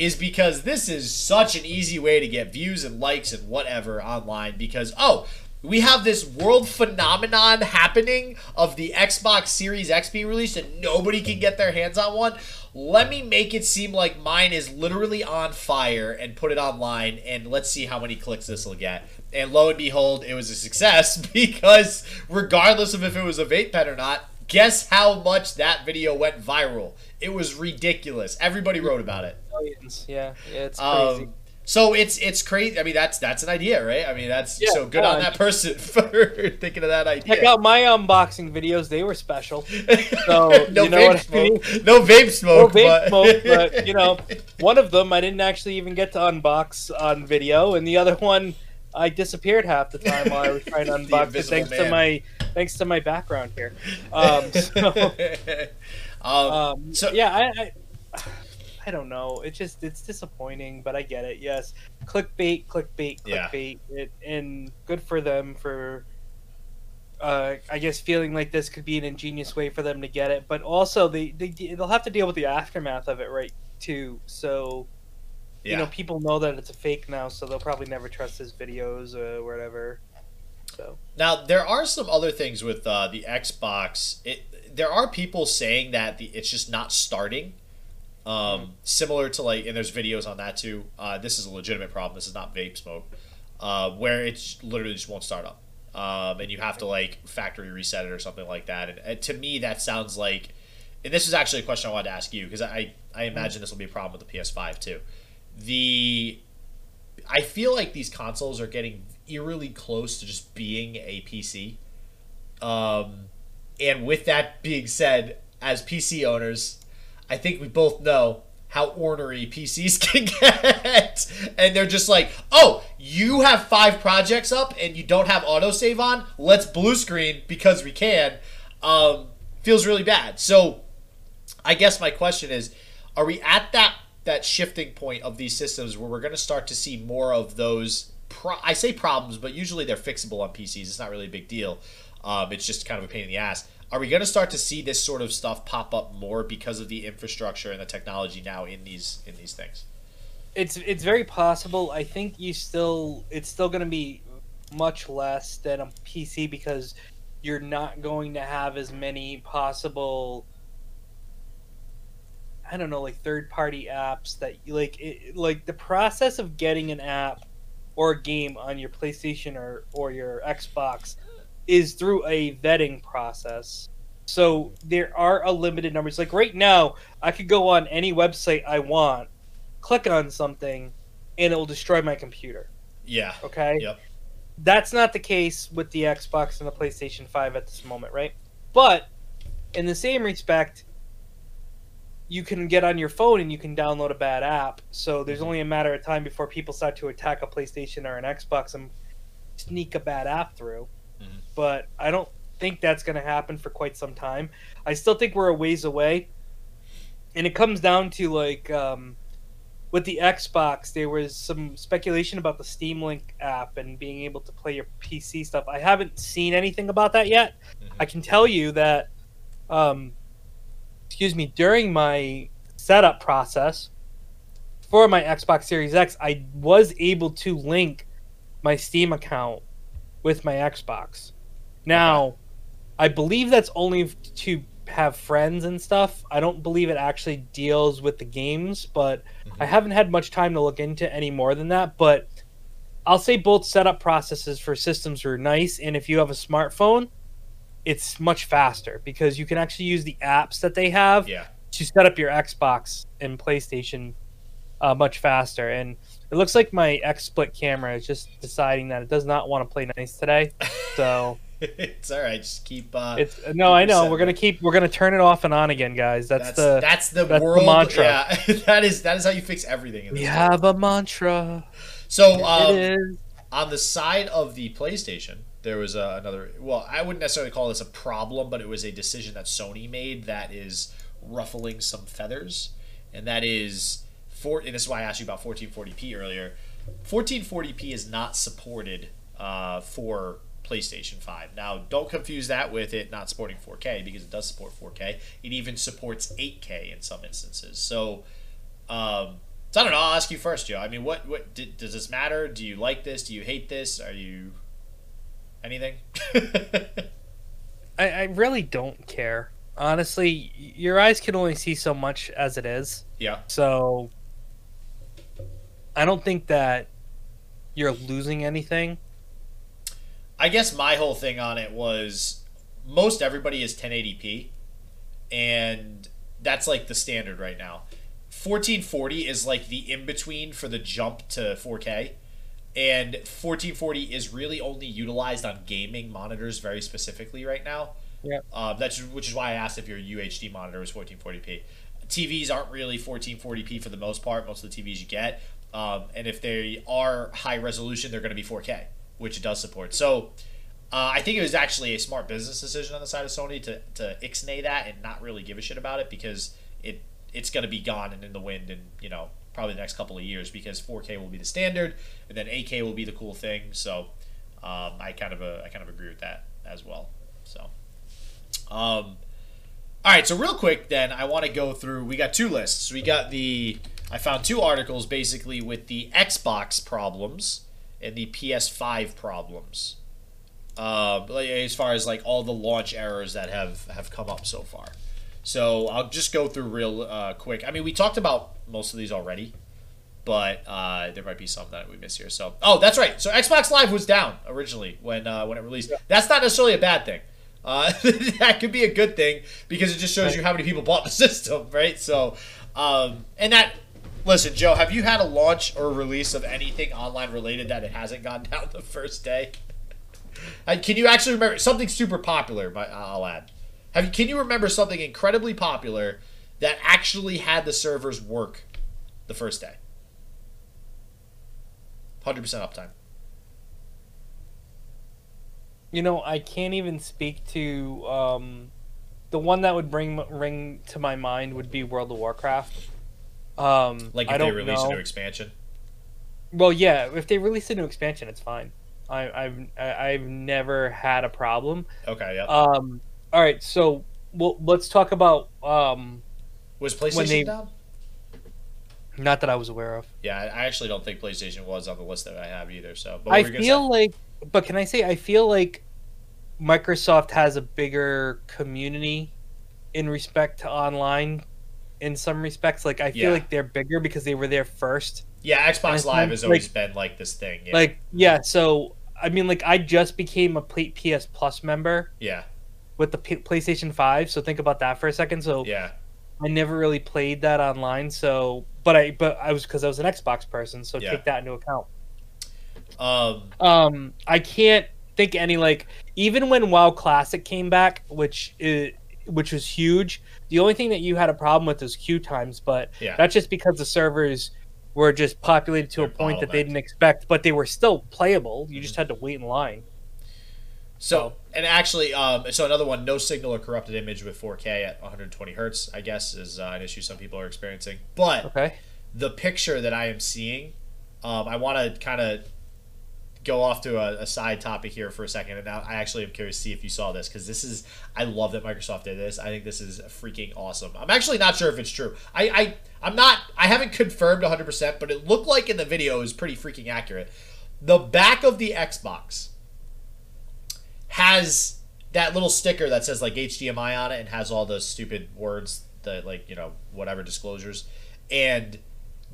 is because this is such an easy way to get views and likes and whatever online because oh we have this world phenomenon happening of the Xbox Series X being released and nobody can get their hands on one. Let me make it seem like mine is literally on fire and put it online and let's see how many clicks this will get. And lo and behold, it was a success [laughs] because regardless of if it was a vape pen or not, guess how much that video went viral? It was ridiculous. Everybody wrote about it. Yeah, yeah, it's crazy. Um, so it's it's crazy. I mean, that's that's an idea, right? I mean, that's yeah, so good on that person [laughs] for thinking of that idea. Check out my unboxing videos; they were special. [laughs] So no you know vape smoke. I mean? No vape smoke. No vape but... smoke. But [laughs] you know, one of them I didn't actually even get to unbox on video, and the other one I disappeared half the time while I was trying to unbox it, thanks man. to my thanks to my background here. Um, so, um, um, so yeah, I, I I don't know. It's just it's disappointing, but I get it. Yes, clickbait, clickbait, clickbait, yeah. it, and good for them for. Uh, I guess feeling like this could be an ingenious way for them to get it, but also they, they they'll have to deal with the aftermath of it, right? Too. So, yeah. you know, people know that it's a fake now, so they'll probably never trust his videos or whatever. So now there are some other things with uh, the Xbox. It there are people saying that the it's just not starting um, mm-hmm. Similar to like, and there's videos on that too. Uh, this is a legitimate problem. This is not vape smoke, uh, where it literally just won't start up, um, and you have to like factory reset it or something like that. And, and to me, that sounds like and this is actually a question I wanted to ask you because I I imagine this will be a problem with the PS5 too. The I feel like these consoles are getting eerily close to just being a PC. Um, and with that being said, as PC owners, I think we both know how ornery PCs [laughs] can get. and they're just like, oh, you have five projects up and you don't have autosave on? Let's blue screen because we can. Um, feels really bad. So I guess my question is, are we at that that shifting point of these systems where we're going to start to see more of those pro- I say problems, but usually they're fixable on PCs. It's not really a big deal. Um, it's just kind of a pain in the ass. Are we going to start to see this sort of stuff pop up more because of the infrastructure and the technology now in these in these things? It's it's very possible. I think you still it's still going to be much less than a PC because you're not going to have as many possible I don't know, like third party apps that like it, like the process of getting an app or a game on your PlayStation or or your Xbox is through a vetting process. So there are a limited numbers. Like right now, I could go on any website I want, click on something, and it will destroy my computer. Yeah. Okay. Yep. That's not the case with the Xbox and the PlayStation 5 at this moment, right? But in the same respect, you can get on your phone and you can download a bad app. So there's mm-hmm. only a matter of time before people start to attack a PlayStation or an Xbox and sneak a bad app through. Mhm. But I don't think that's going to happen for quite some time. I still think we're a ways away. And it comes down to like um, with the Xbox, there was some speculation about the Steam Link app and being able to play your PC stuff. I haven't seen anything about that yet. Mhm. I can tell you that, um, excuse me, during my setup process for my Xbox Series X, I was able to link my Steam account with my Xbox. Now, I believe that's only to have friends and stuff. I don't believe it actually deals with the games, but I mm-hmm. haven't had much time to look into any more than that. But I'll say both setup processes for systems are nice, and if you have a smartphone, it's much faster because you can actually use the apps that they have Yeah. to set up your Xbox and PlayStation uh, much faster. And it looks like my XSplit camera is just deciding that it does not want to play nice today. So [laughs] it's all right. Just keep. Uh, it's no, I know we're gonna keep we're gonna turn it off and on again, guys. That's, that's the that's the that's the world mantra. Yeah, [laughs] that is that is how you fix everything. In this we have a mantra. So um, on the side of the PlayStation, there was uh, another. Well, I wouldn't necessarily call this a problem, but it was a decision that Sony made that is ruffling some feathers, and that is for. And this is why I asked you about 1440p earlier. 1440p is not supported uh, for PlayStation 5. Now, don't confuse that with it not supporting 4K because it does support 4K. It even supports 8K in some instances. So. Um, so I don't know. I'll ask you first, Joe. I mean, what what d does this matter? Do you like this? Do you hate this? Are you anything? [laughs] I, I really don't care. Honestly, your eyes can only see so much as it is. yeah. So I don't think that you're losing anything. I guess my whole thing on it was most everybody is 1080p, and that's like the standard right now. 1440 is like the in between for the jump to 4K, and 1440 is really only utilized on gaming monitors very specifically right now. Yep. Uh, that's which is why I asked if your UHD monitor was 1440p. TVs aren't really 1440p for the most part. Most of the TVs you get, um, and if they are high resolution, they're going to be 4K, which it does support. So. Uh, I think it was actually a smart business decision on the side of Sony to, to ixnay that and not really give a shit about it because it it's going to be gone and in the wind in you know probably the next couple of years because 4K will be the standard and then 8K will be the cool thing. So um, I kind of uh, I kind of agree with that as well. So um, all right, so real quick then I want to go through. We got two lists. We got the I found two articles basically with the Xbox problems and the PS5 problems uh, as far as like all the launch errors that have have come up so far. So I'll just go through real uh, quick. I mean, we talked about most of these already, but uh, there might be some that we miss here. So oh, that's right. So Xbox Live was down originally when uh, when it released. That's not necessarily a bad thing. Uh, [laughs] that could be a good thing because it just shows you how many people bought the [laughs] system, right? So, um, and that listen, Joe, have you had a launch or release of anything online related that it hasn't gone [laughs] down the first day? Can you actually remember something super popular? But I'll add. Have you, can you remember something incredibly popular that actually had the servers work the first day? Hundred percent uptime. You know, I can't even speak to um, the one that would bring ring to my mind would be World of Warcraft. Um, Like if they release know. a new expansion. Well, yeah, if they release a new expansion, it's fine. I, I've I've never had a problem. Okay, yeah. Um, all right, so well, let's talk about um, Was PlayStation they- down? not that I was aware of. Yeah, I actually don't think PlayStation was on the list that I have either. So, but I feel like, but can I say I feel like Microsoft has a bigger community in respect to online. In some respects, like I feel Yeah. like they're bigger because they were there first. yeah, Xbox Live has always like- been like this thing. Yeah, Like, yeah, so I mean, like I just became a PS Plus member yeah, with the P- PlayStation Five. So think about that for a second. So yeah, I never really played that online. So, but I but I was because I was an Xbox person. So Yeah. take that into account. um, Um, I can't think any like even when WoW Classic came back, which is, which was huge. The only thing that you had a problem with was queue times, but yeah. that's just because the servers were just populated to a They're point that they didn't expect, but they were still playable. You just had to wait in line. So, and actually, um, so another one, no signal or corrupted image with 4K at 120 hertz. I guess is uh, an issue some people are experiencing. But Okay. the picture that I am seeing, um, I want to kind of go off to a, a side topic here for a second, and I actually am curious to see if you saw this because this is I love that Microsoft did this. I think this is freaking awesome. I'm actually not sure if it's true. I, I I'm not I haven't confirmed 100, percent but it looked like in the video was pretty freaking accurate. The back of the Xbox has that little sticker that says like HDMI on it and has all those stupid words that like you know whatever disclosures and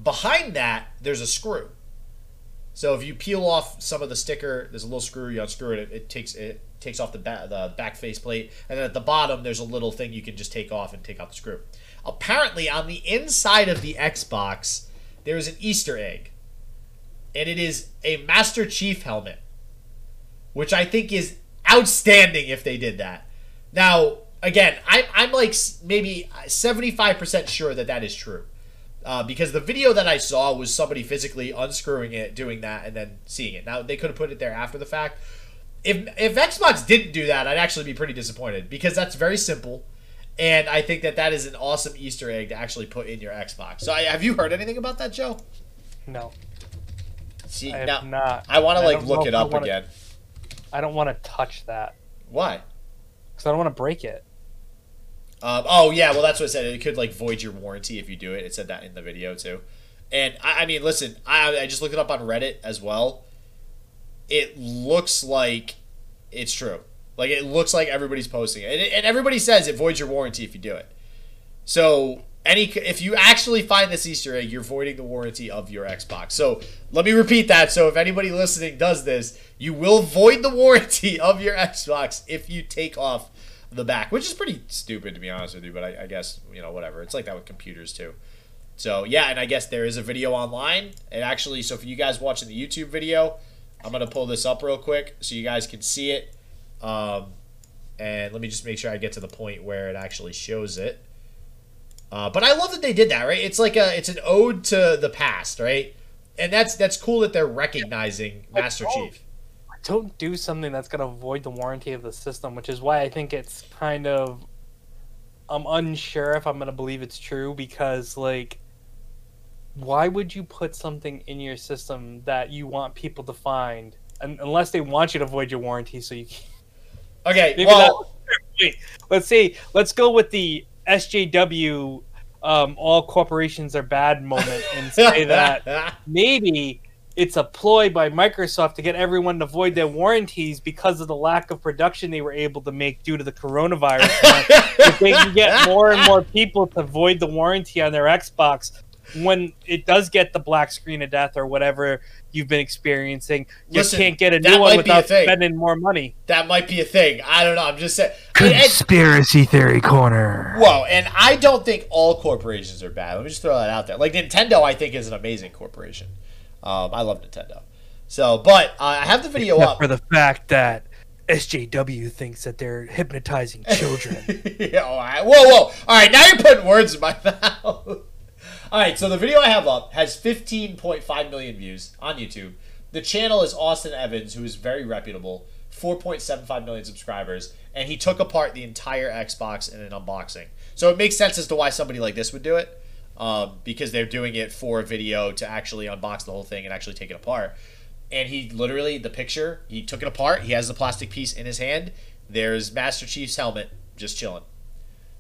behind that there's a screw so if you peel off some of the sticker there's a little screw you unscrew it it, it takes it takes off the back the back faceplate and then at the bottom there's a little thing you can just take off and take out the screw. Apparently on the inside of the xbox there is an easter egg and it is a master chief helmet which i think is outstanding if they did that. Now again i'm, I'm like maybe 75% sure that that is true uh, because the video that I saw was somebody physically unscrewing it, doing that, and then seeing it. Now they could have put it there after the fact. If if Xbox didn't do that, I'd actually be pretty disappointed because that's very simple, and I think that that is an awesome Easter egg to actually put in your Xbox. So I, have you heard anything about that, Joe? No, See, I have now not. I want to like look it up wanna- again. I don't want to touch that Why? because I don't want to break it. Um, oh yeah, well that's what it said. It could like void your warranty if you do it. It said that in the video too. And I, I mean, listen, I, I just looked it up on Reddit as well. It looks like it's true. Like it looks like everybody's posting it, and, and everybody says it voids your warranty if you do it. So any if you actually find this Easter egg, you're voiding the warranty of your Xbox. So let me repeat that. So if anybody listening does this, you will void the warranty of your Xbox if you take off the back, which is pretty stupid to be honest with you. But I, I guess you know whatever. It's like that with computers too. So yeah, and I guess there is a video online. And actually, so for you guys watching the YouTube video, I'm gonna pull this up real quick so you guys can see it. Um, and let me just make sure I get to the point where it actually shows it. Uh, but I love that they did that, right? It's like a it's an ode to the past, right? And that's that's cool that they're recognizing Master Chief. Don't do something that's going to void the warranty of the system, which is why I think it's kind of. I'm unsure if I'm going to believe it's true because, like, why would you put something in your system that you want people to find, un- unless they want you to void your warranty? So you. Can- Okay, Maybe well, [laughs] Wait, let's see. Let's go with the SJW. Um, all corporations are bad moment and say that [laughs] maybe it's a ploy by Microsoft to get everyone to void their warranties because of the lack of production they were able to make due to the coronavirus. [laughs] if they can get more and more people to void the warranty on their Xbox, when it does get the black screen of death or whatever you've been experiencing, you Listen, can't get a new one might a without thing. spending more money. That might be a thing. I don't know. I'm just saying. And- and- Conspiracy theory corner. Whoa, and I don't think all corporations are bad. Let me just throw that out there. Like Nintendo, I think is an amazing corporation. Um, I love Nintendo. So, but uh, I have the video Except up. for the fact that SJW thinks that they're hypnotizing [laughs] children. yeah, all right. Whoa, whoa. All right, now you're putting words in my [laughs] mouth. all right, so the video I have up has 15.5 million views on YouTube. The channel is Austin Evans, who is very reputable, 4.75 million subscribers, and he took apart the entire Xbox in an unboxing. So it makes sense as to why somebody like this would do it, um, because they're doing it for a video to actually unbox the whole thing and actually take it apart. And he literally, the picture, he took it apart. He has the plastic piece in his hand. There's Master Chief's helmet just chilling.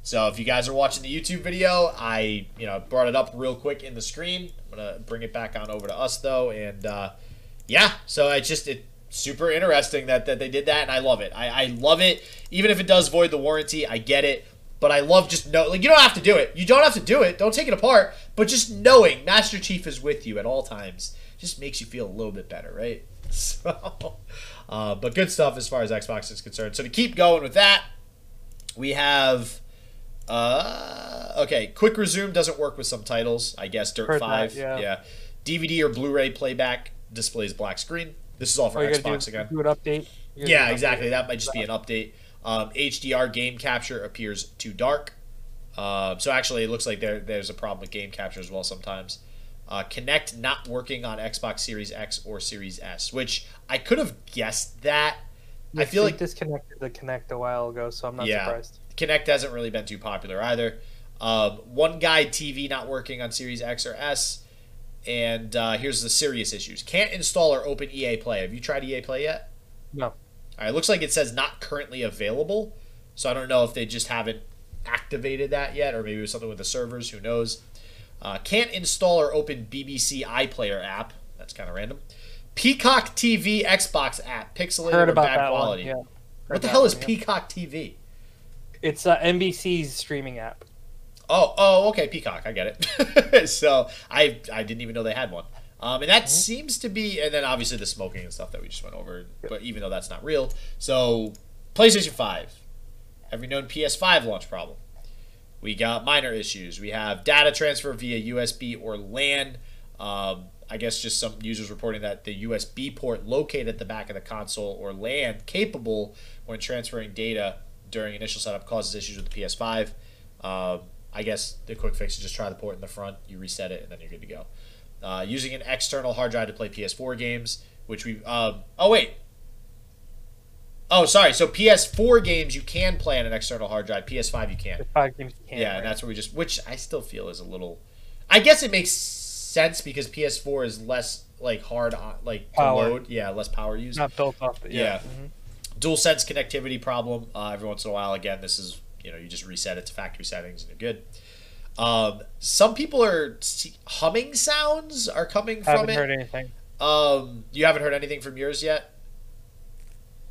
So if you guys are watching the YouTube video, I you know brought it up real quick in the screen. I'm gonna bring it back on over to us though, and uh, yeah, so it's just it super interesting that, that they did that, and I love it. I, I love it, even if it does void the warranty. I get it, but I love just know like you don't have to do it. You don't have to do it. Don't take it apart, but just knowing Master Chief is with you at all times just makes you feel a little bit better, right? [laughs] So, uh, but good stuff as far as Xbox is concerned. So to keep going with that, we have. Uh, okay, quick resume doesn't work with some titles. I guess Dirt Heard that, Five. yeah. DVD or Blu-ray playback displays black screen. This is all for All Xbox do, again. do an update. You gotta do Yeah, exactly. update. That might just be an update. Um, HDR game capture appears too dark. Uh, so actually, it looks like there there's a problem with game capture as well sometimes. Uh, Kinect not working on Xbox Series X or Series S, which I could have guessed that. I feel They like disconnected the Kinect a while ago, so I'm not Yeah. surprised. Kinect hasn't really been too popular either. Um, OneGuide TV not working on Series X or S. And uh, here's the serious issues: can't install or open EA Play. Have you tried EA Play yet? No. All right, it looks like it says not currently available. So I don't know if they just haven't activated that yet, or maybe it was something with the servers. Who knows? Uh, can't install or open BBC iPlayer app. That's kind of random. Peacock TV Xbox app, pixelated Heard about bad quality. one. Yeah. What the hell is yeah. Peacock TV? It's uh, NBC's streaming app. Oh, oh, okay, Peacock. I get it. [laughs] so I I didn't even know they had one. Um, and that Mm-hmm. seems to be, and then obviously the smoking and stuff that we just went over. But even though that's not real, so PlayStation Five, every known PS5 launch problem. We got minor issues. We have data transfer via USB or LAN. Um, I guess just some users reporting that the USB port located at the back of the console or LAN capable when transferring data during initial setup causes issues with the PS5. Um, I guess the quick fix is just try the port in the front, you reset it, and then you're good to go. Uh, using an external hard drive to play PS4 games, which we. Um, oh wait. Oh, sorry. So PS4 games you can play on an external hard drive. PS5 you can't. The five games you can. Yeah, right? that's where we just, which I still feel is a little. I guess it makes sense because PS4 is less like hard on like to load. Yeah, less power used. not built. The, Yeah. yeah. Mhm. DualSense connectivity problem. Uh, every once in a while, again, this is you know you just reset it to factory settings and you're good. Um, some people are humming sounds are coming from Haven't it. heard anything. Um, you haven't heard anything from yours yet.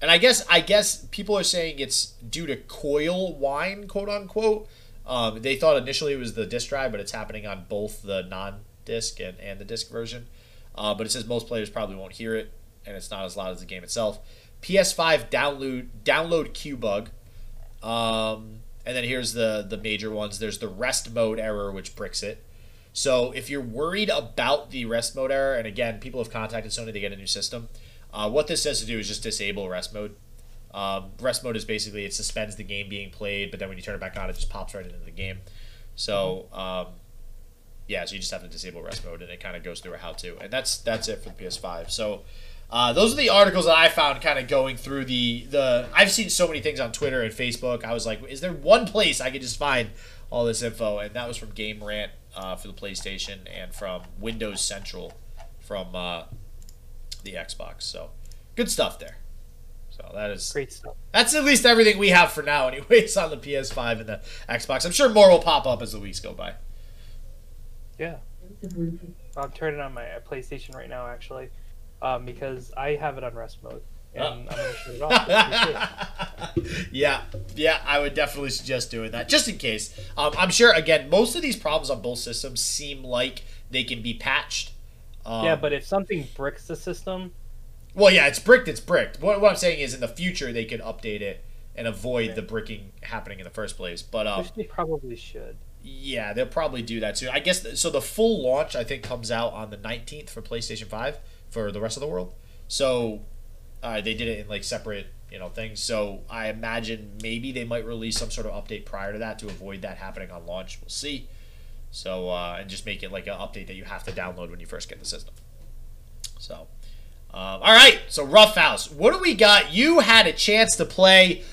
And I guess I guess people are saying it's due to coil whine, quote unquote. Um, they thought initially it was the disk drive, but it's happening on both the non-disc and, and the disc version. Uh, but it says most players probably won't hear it, and it's not as loud as the game itself. PS5 download download queue bug. Um, and then here's the the major ones. There's the rest mode error, which bricks it. So if you're worried about the rest mode error, and again, people have contacted Sony to get a new system, uh, what this says to do is just disable rest mode. Um, rest mode is basically it suspends the game being played, but then when you turn it back on, it just pops right into the game. So um, yeah, so you just have to disable rest mode, and it kind of goes through a how to, and that's that's it for the PS5. So. Uh, those are the articles that I found kind of going through the the. I've seen so many things on Twitter and Facebook. I was like, is there one place I could just find all this info? And that was from Game Rant uh, for the PlayStation and from Windows Central from uh, the Xbox. So good stuff there. So that is Great stuff. that's at least everything we have for now, [laughs] anyways, on the PS5 and the Xbox. I'm sure more will pop up as the weeks go by. Yeah. I'm turning on my uh, PlayStation right now, actually, um, because I have it on rest mode, and I'm gonna shut it off. [laughs] yeah, yeah, I would definitely suggest doing that just in case. Um, I'm sure. Again, most of these problems on both systems seem like they can be patched. Um, yeah, but if something bricks the system, well, yeah, it's bricked. It's bricked. What, what I'm saying is, in the future, they could update it and avoid the bricking happening in the first place. But um, which they probably should. yeah, they'll probably do that too. I guess so. The full launch, I think, comes out on the 19th for PlayStation 5 for the rest of the world. So uh, they did it in like separate, you know, things. So I imagine maybe they might release some sort of update prior to that to avoid that happening on launch. We'll see. So uh, and just make it like an update that you have to download when you first get the system. So. Um, all right, so Rough House. What do we got? You had a chance to play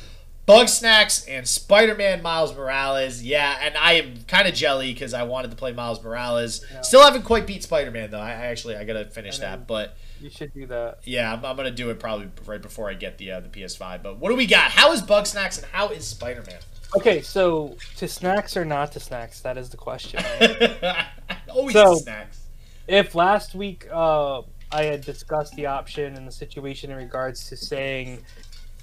Bugsnax and Spider Man Miles Morales. Yeah, and I am kind of jelly because I wanted to play Miles Morales. Still haven't quite beat Spider Man, though. I, actually I got to finish that. But You should do that. yeah, I'm, I'm going to do it probably right before I get the, uh, the PS5. But what do we got? How is Bugsnax and how is Spider Man? Okay, so to snacks or not to snacks? That is the question. right? [laughs] Always So- snacks. if last week uh, I had discussed the option and the situation in regards to saying,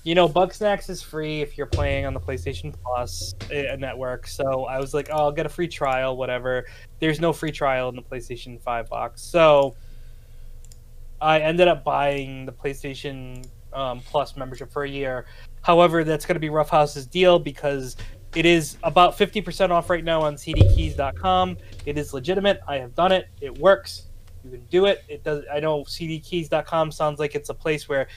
you know, Bugsnax is free if you're playing on the PlayStation Plus uh, network. So I was like, oh, I'll get a free trial, whatever. There's no free trial in the PlayStation 5 box. So I ended up buying the PlayStation um, Plus membership for a year. However, that's going to be Rough House's deal because it is about 50% off right now on cdkeys.com. It is legitimate. I have done it. It works. You can do it. It does. I know cdkeys.com sounds like it's a place where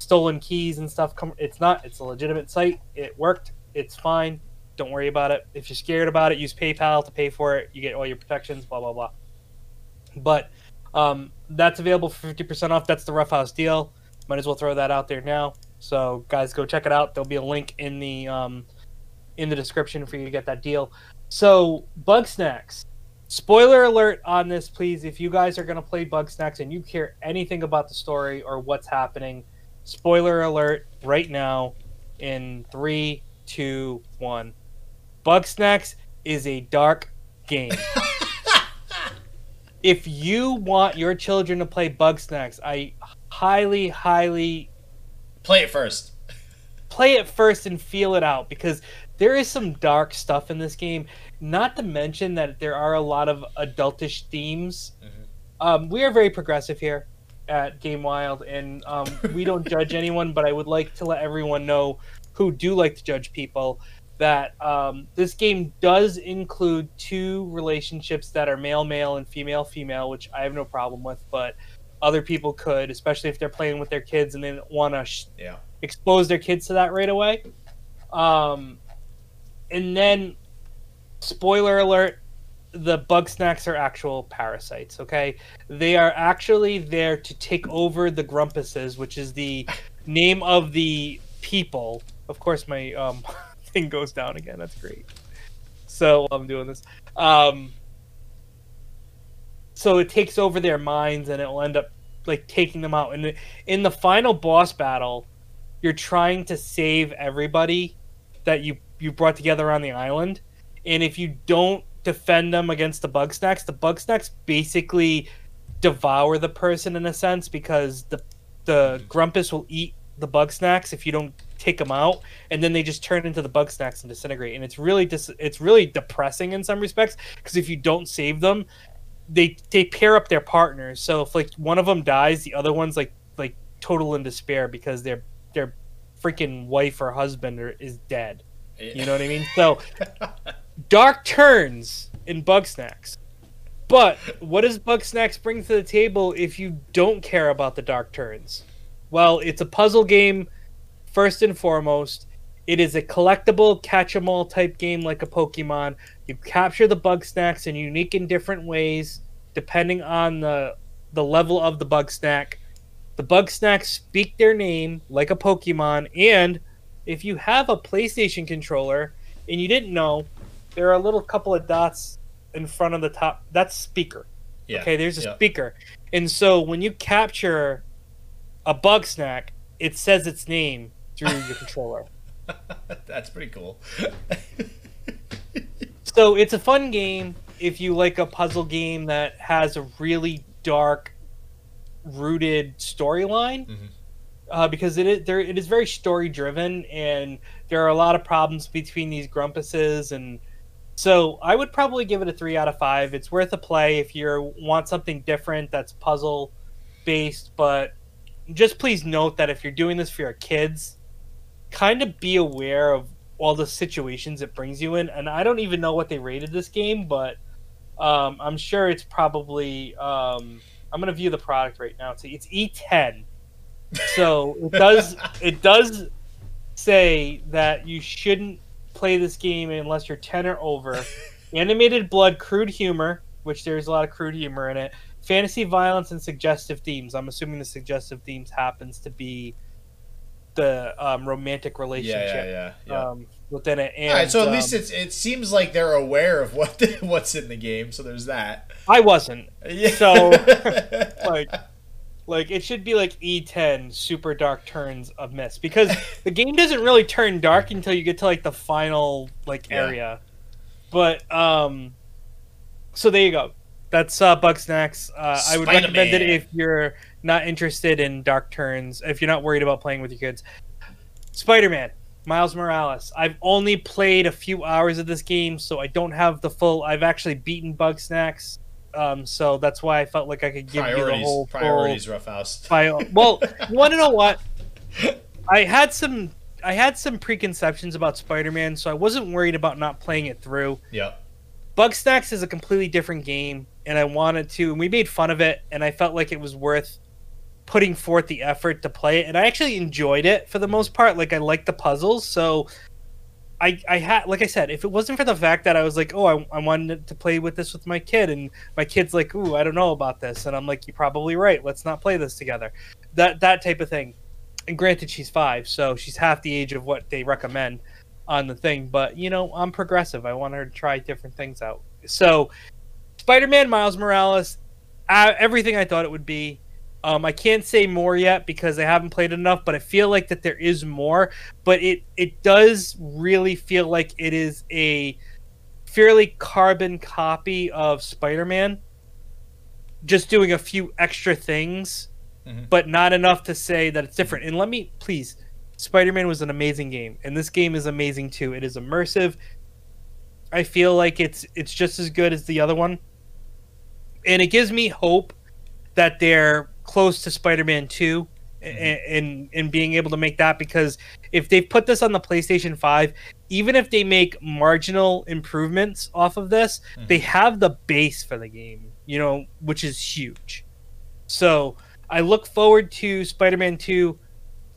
stolen keys and stuff come. It's not. It's a legitimate site. It worked. It's fine. Don't worry about it. If you're scared about it, use PayPal to pay for it. You get all your protections. Blah blah blah. But um, that's available for 50% off. That's the Rough House deal. Might as well throw that out there now. So guys, go check it out. There'll be a link in the um, in the description for you to get that deal. So Bugsnax. Spoiler alert on this, please. If you guys are gonna play Bugsnax and you care anything about the story or what's happening, spoiler alert right now. In three, two, one. Bugsnax is a dark game. [laughs] if you want your children to play Bugsnax, I highly, highly Play it first. play it first and feel it out because there is some dark stuff in this game. Not to mention that there are a lot of adultish themes. Um, we are very progressive here at Game Wild, and um, [laughs] we don't judge anyone. But I would like to let everyone know who do like to judge people that um, this game does include two relationships that are male male and female female, which I have no problem with, but other people could, especially if they're playing with their kids and they want to sh- Yeah. expose their kids to that right away. Um, and then, spoiler alert: the bug snacks are actual parasites. Okay, they are actually there to take over the grumpuses, which is the name of the people. Of course, my um, [laughs] thing goes down again. That's great. So I'm doing this. Um, so it takes over their minds, and it will end up like taking them out. And in the final boss battle, you're trying to save everybody that you you brought together on the island, and if you don't defend them against the bug snacks, the bug snacks basically devour the person in a sense because the the grumpus will eat the bug snacks if you don't take them out and then they just turn into the bug snacks and disintegrate. And it's really dis- it's really depressing in some respects because if you don't save them they they pair up their partners. So if like one of them dies the other one's like like total in despair because their their freaking wife or husband is dead. You know what I mean? So [laughs] dark turns in Bugsnax. But what does Bugsnax bring to the table if you don't care about the dark turns? Well, it's a puzzle game first and foremost. It is a collectible catch 'em all type game like a Pokemon. You capture the bug snacks in unique and different ways depending on the the level of the bug snack. The bug snacks speak their name like a Pokemon and if you have a PlayStation controller and you didn't know, there are a little couple of dots in front of the top. That's speaker. Yeah. Okay, there's a yeah. speaker. And so when you capture a bug snack, it says its name through your [laughs] controller. That's pretty cool. [laughs] So it's a fun game if you like a puzzle game that has a really dark rooted storyline. Mhm. uh, because it is there. It is very story driven, and there are a lot of problems between these Grumpuses, and so I would probably give it a three out of five. It's worth a play if you want something different that's puzzle based, but just please note that if you're doing this for your kids, kind of be aware of all the situations it brings you in. And I don't even know what they rated this game, but um, I'm sure it's probably. Um, I'm gonna view the product right now. It's it's E10, so it does it does say that you shouldn't play this game unless you're 10 or over. [laughs] Animated blood, crude humor, which there's a lot of crude humor in it. Fantasy violence and suggestive themes. I'm assuming the suggestive themes happens to be the um, romantic relationship Yeah, yeah, yeah. yeah. Um, within it. And, All right, so at um, least it's it seems like they're aware of what the, [laughs] what's in the game. So there's that. I wasn't. Yeah. So, [laughs] like like it should be like E10 super dark turns of mist because [laughs] the game doesn't really turn dark until you get to like the final like Yeah. area. But um so there you go. That's uh Bugsnax. Uh, I would recommend it if you're not interested in dark turns, if you're not worried about playing with your kids. Spider-Man, Miles Morales. I've only played a few hours of this game, so I don't have the full I've actually beaten Bugsnax. Um, so that's why I felt like I could give you the whole priorities, rough house. bio. Well, you want to know what? I had some I had some preconceptions about Spider-Man, so I wasn't worried about not playing it through. Yeah. Bugsnax is a completely different game, and I wanted to, and we made fun of it, and I felt like it was worth putting forth the effort to play it, and I actually enjoyed it for the most part. Like I liked the puzzles, so I I had like I said, if it wasn't for the fact that I was like, oh, I, I wanted to play with this with my kid, and my kid's like, ooh, I don't know about this, and I'm like, you're probably right. Let's not play this together. That that type of thing. And granted, she's five, so she's half the age of what they recommend on the thing. But you know, I'm progressive. I want her to try different things out. So, Spider-Man, Miles Morales, uh, everything I thought it would be. Um, I can't say more yet because I haven't played enough, but I feel like that there is more. But it it does really feel like it is a fairly carbon copy of Spider-Man, just doing a few extra things, Mhm. but not enough to say that it's different. And let me please, Spider-Man was an amazing game, and this game is amazing too. It is immersive. I feel like it's it's just as good as the other one, and it gives me hope that they're close to Spider-Man 2 and in being able to make that because if they put this on the PlayStation 5, even if they make marginal improvements off of this, they have the base for the game, you know, which is huge. So, I look forward to Spider-Man 2.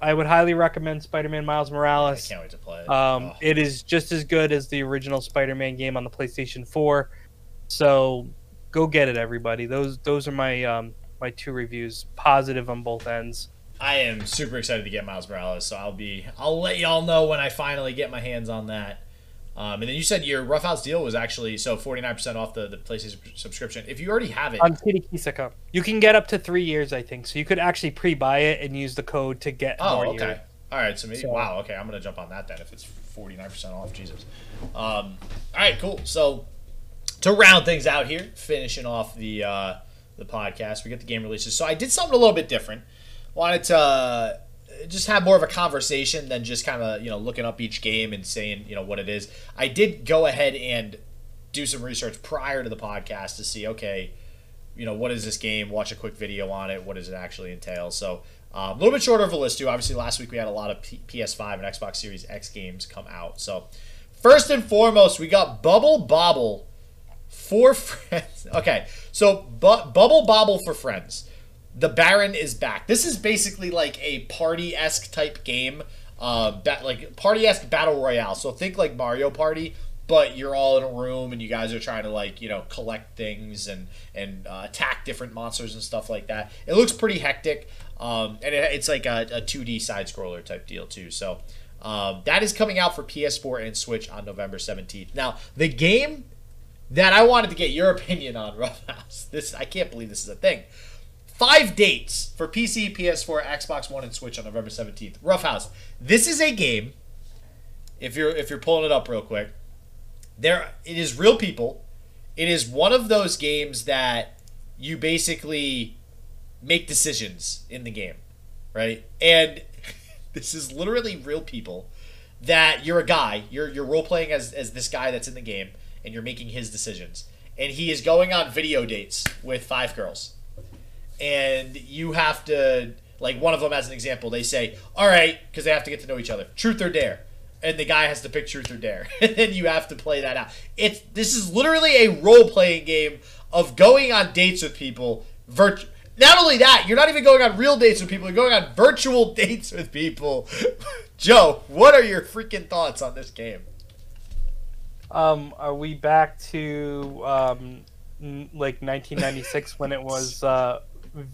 I would highly recommend Spider-Man Miles Morales I can't wait to play it. Um, Oh. It is just as good as the original Spider-Man game on the PlayStation 4. So go get it, everybody. Those those are my um, my two reviews, positive on both ends. I am super excited to get Miles Morales, so I'll be I'll let y'all know when I finally get my hands on that. Um, and then you said your Rough House deal was actually so forty nine percent off the, the PlayStation subscription. If you already have it, On TDKisaka. You can get up to three years, I think. So you could actually pre-buy it and use the code to get oh more okay, years. all right. So maybe So- wow, okay, I'm gonna jump on that then if it's forty nine percent off. Jesus. Um, all right, cool. So to round things out here, finishing off the uh, the podcast, we get the game releases. So I did something a little bit different. Wanted to uh, just have more of a conversation than just kind of you know looking up each game and saying you know what it is. I did go ahead and do some research prior to the podcast to see okay, you know what is this game? Watch a quick video on it. What does it actually entail? So. um, a little bit shorter of a list too. Obviously, last week we had a lot of P- PS5 and Xbox Series X games come out. So, first and foremost, we got Bubble Bobble for [laughs] friends. Okay, so bu- Bubble Bobble for friends. The Baron is back. This is basically like a party esque type game, uh, ba- like party esque battle royale. So think like Mario Party, but you're all in a room and you guys are trying to like you know collect things and and uh, attack different monsters and stuff like that. It looks pretty hectic, um, and it, it's like a, a 2D side scroller type deal too. So. Um, that is coming out for PS4 and Switch on November 17th. Now, the game that I wanted to get your opinion on, [laughs] Roughhouse. This I can't believe this is a thing. Five dates for PC, PS4, Xbox One, and Switch on November 17th. Roughhouse. This is a game. If you're if you're pulling it up real quick, there it is real people. It is one of those games that you basically make decisions in the game. right? And [laughs] this is literally real people that you're a guy, you're you're role playing as as this guy that's in the game, and you're making his decisions, and he is going on video dates with five girls, and you have to like one of them as an example. They say, "All right," because they have to get to know each other. Truth or dare. And the guy has to pick truth or dare, [laughs] and then you have to play that out. It's this is literally a role playing game of going on dates with people. Virt- not only that, you're not even going on real dates with people. You're going on virtual [laughs] dates with people. [laughs] Joe, what are your freaking thoughts on this game? Um, are we back to um, n- like 1996 when it was [laughs] uh, v-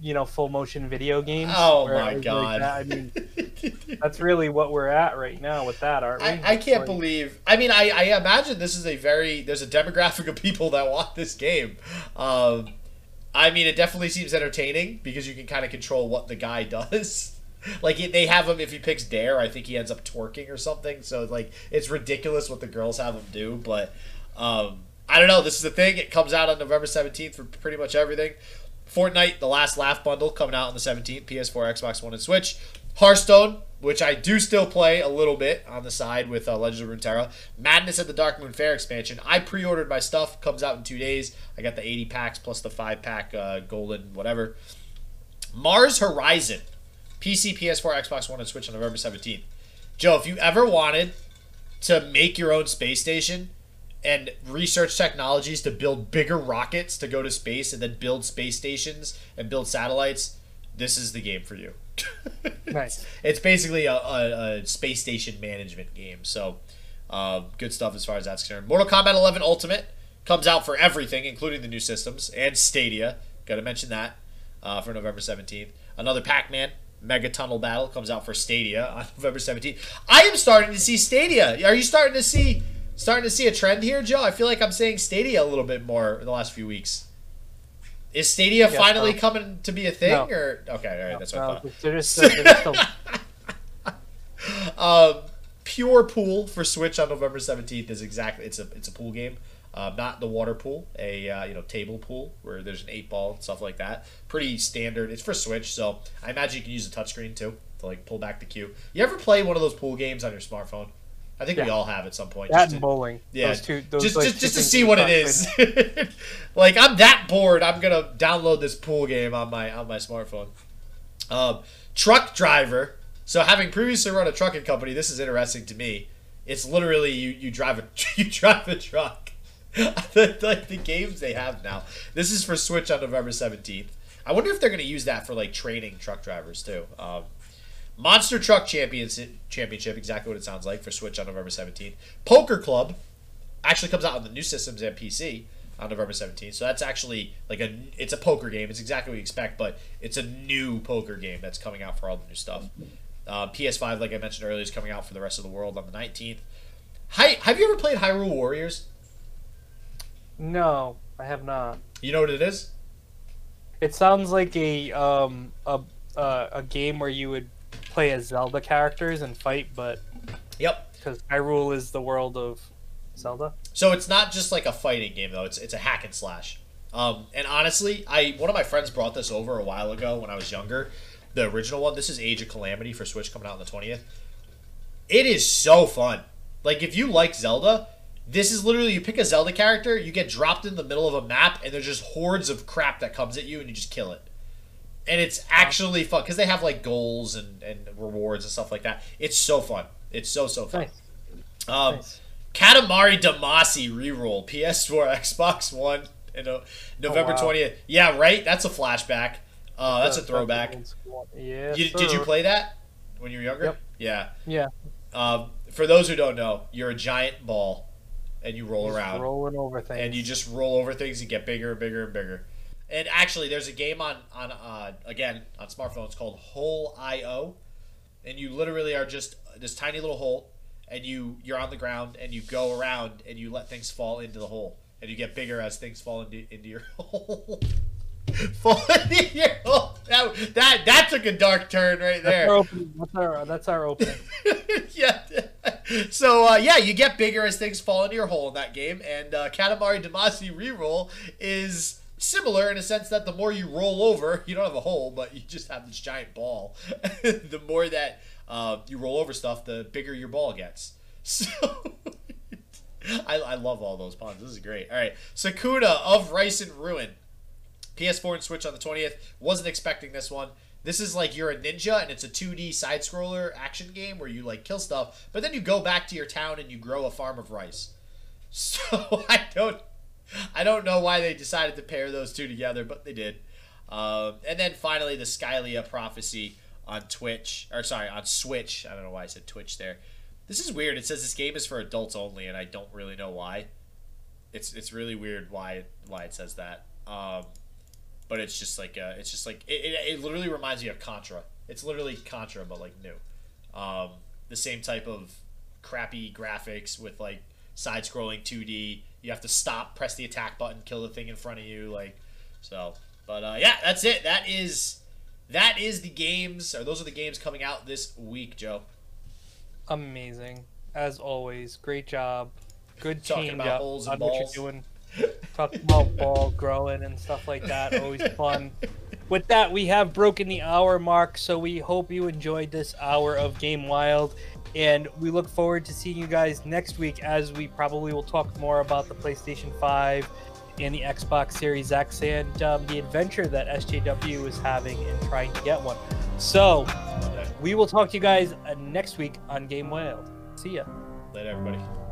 you know full motion video games? Oh Where my God. Like? I mean, [laughs] that's really what we're at right now with that, aren't we? I, I can't Like, believe. I mean, I, I imagine this is a very there's a demographic of people that want this game. Um, I mean, it definitely seems entertaining because you can kind of control what the guy [laughs] does. Like they have him if he picks dare, I think he ends up twerking or something. So like it's ridiculous what the girls have him do. But um, I don't know. This is the thing. It comes out on November seventeenth for pretty much everything. Fortnite, the last laugh bundle, coming out on the 17th, PS4, Xbox One, and Switch. Hearthstone, which I do still play a little bit on the side with uh, Legends of Runeterra. Madness at the Darkmoon Faire expansion. I pre-ordered my stuff. Comes out in two days. I got the 80 packs plus the five pack uh, golden whatever. Mars Horizon, PC, PS4, Xbox One, and Switch on November 17th. Joe, if you ever wanted to make your own space station and research technologies to build bigger rockets to go to space and then build space stations and build satellites, this is the game for you. [laughs] Nice. It's basically a, a, a space station management game. So, um, good stuff as far as that's concerned. Mortal Kombat 11 Ultimate comes out for everything, including the new systems and Stadia. Got to mention that uh, for November 17th. Another Pac Man Mega Tunnel Battle comes out for Stadia on [laughs] November 17th. I am starting to see Stadia. Are you starting to see starting to see a trend here, Joe? I feel like I'm saying Stadia a little bit more in the last few weeks. Is Stadia Yes, finally no. coming to be a thing, No. or okay, all right, that's what I thought. they're just, they're still- [laughs] Um, Pure Pool for Switch on November seventeenth is exactly it's a it's a pool game, um, not the water pool, a uh, you know table pool where there's an eight ball and stuff like that. Pretty standard. It's for Switch, so I imagine you can use a touchscreen too to like pull back the cue. You ever play one of those pool games on your smartphone? I think we all have at some point. that just and to- bowling. yeah, those two, those, just like, just, just to see what it is. [laughs] like I'm that bored, I'm gonna download this pool game on my on my smartphone. Um, truck driver. So having previously run a trucking company, this is interesting to me. It's literally you you drive a [laughs] you drive a truck. [laughs] like the games they have now. This is for Switch on November seventeenth. I wonder if they're gonna use that for like training truck drivers too. Um, Monster Truck Championship, Championship, exactly what it sounds like for Switch on November 17th. Poker Club actually comes out on the new systems and PC on November 17th. So that's actually like a it's a poker game. It's exactly what you expect, but it's a new poker game that's coming out for all the new stuff. Uh, PS5, like I mentioned earlier, is coming out for the rest of the world on the 19th. Hi, have you ever played Hyrule Warriors? No, I have not. You know what it is? It sounds like a um a uh, a game where you would play as Zelda characters and fight, but Yep. because Hyrule is the world of Zelda. So it's not just like a fighting game though. It's it's a hack and slash. Um, and honestly, I one of my friends brought this over a while ago when I was younger. The original one. This is Age of Calamity for Switch coming out on the twentieth. It is so fun. Like if you like Zelda, this is literally you pick a Zelda character, you get dropped in the middle of a map, and there's just hordes of crap that comes at you, and you just kill it. And it's actually fun because they have like goals and, and rewards and stuff like that. It's so fun. It's so so fun. Nice. Um, nice. Katamari Damacy reroll PS4, Xbox One, in uh, November wow. twentieth. Yeah, right. That's a flashback. Uh, that's a throwback. Yeah. You, did you play that when you were younger? Yep. Yeah. Yeah. Um, for those who don't know, you're a giant ball, and you roll Just around, rolling over things. and you just roll over things and get bigger and bigger and bigger. And actually, there's a game on on uh, again on smartphones called Hole.io, and you literally are just this tiny little hole, and you you're on the ground and you go around and you let things fall into the hole, and you get bigger as things fall into into your [laughs] hole. [laughs] fall [laughs] into your hole. That, that that took a dark turn right That's there. our opening. That's our, that's our opening. yeah. So uh, yeah, you get bigger as things fall into your hole in that game, and uh, Katamari Damacy reroll is similar in a sense that the more you roll over, [laughs] you don't have a hole, but you just have this giant ball. [laughs] the more that uh, you roll over stuff, the bigger your ball gets. [laughs] So I, I love all those puns. This is great. All right, Sakuna of Rice and Ruin. PS4 and Switch on the 20th. Wasn't expecting this one. This is like you're a ninja and it's a 2D side scroller action game where you like kill stuff, but then you go back to your town and you grow a farm of rice. [laughs] So [laughs] I don't I don't know why they decided to pair those two together, but they did. Um, and then finally the Skylia prophecy on Twitch or sorry, on Switch. I don't know why I said Twitch there. This is weird. It says this game is for adults only and I don't really know why. It's it's really weird why why it says that. Um, but it's just like uh, it's just like it, it, it literally reminds me of Contra. It's literally Contra, but like new. Um, the same type of crappy graphics with like side-scrolling 2D. You have to stop, press the attack button, kill the thing in front of you, like so. But uh, yeah, that's it. That is that is the games, or those are the games coming out this week, Joe. Amazing, as always. Great job. Good Talking team about job holes on and what balls. you're doing. Talking about ball growing and stuff like that. Always fun. With that, we have broken the hour mark, so we hope you enjoyed this hour of Game Wild. And we look forward to seeing you guys next week as we probably will talk more about the PlayStation 5 and the Xbox Series X and um, the adventure that SJW is having in trying to get one. So, we will talk to you guys uh, next week on Game Wild. See ya. Later, everybody.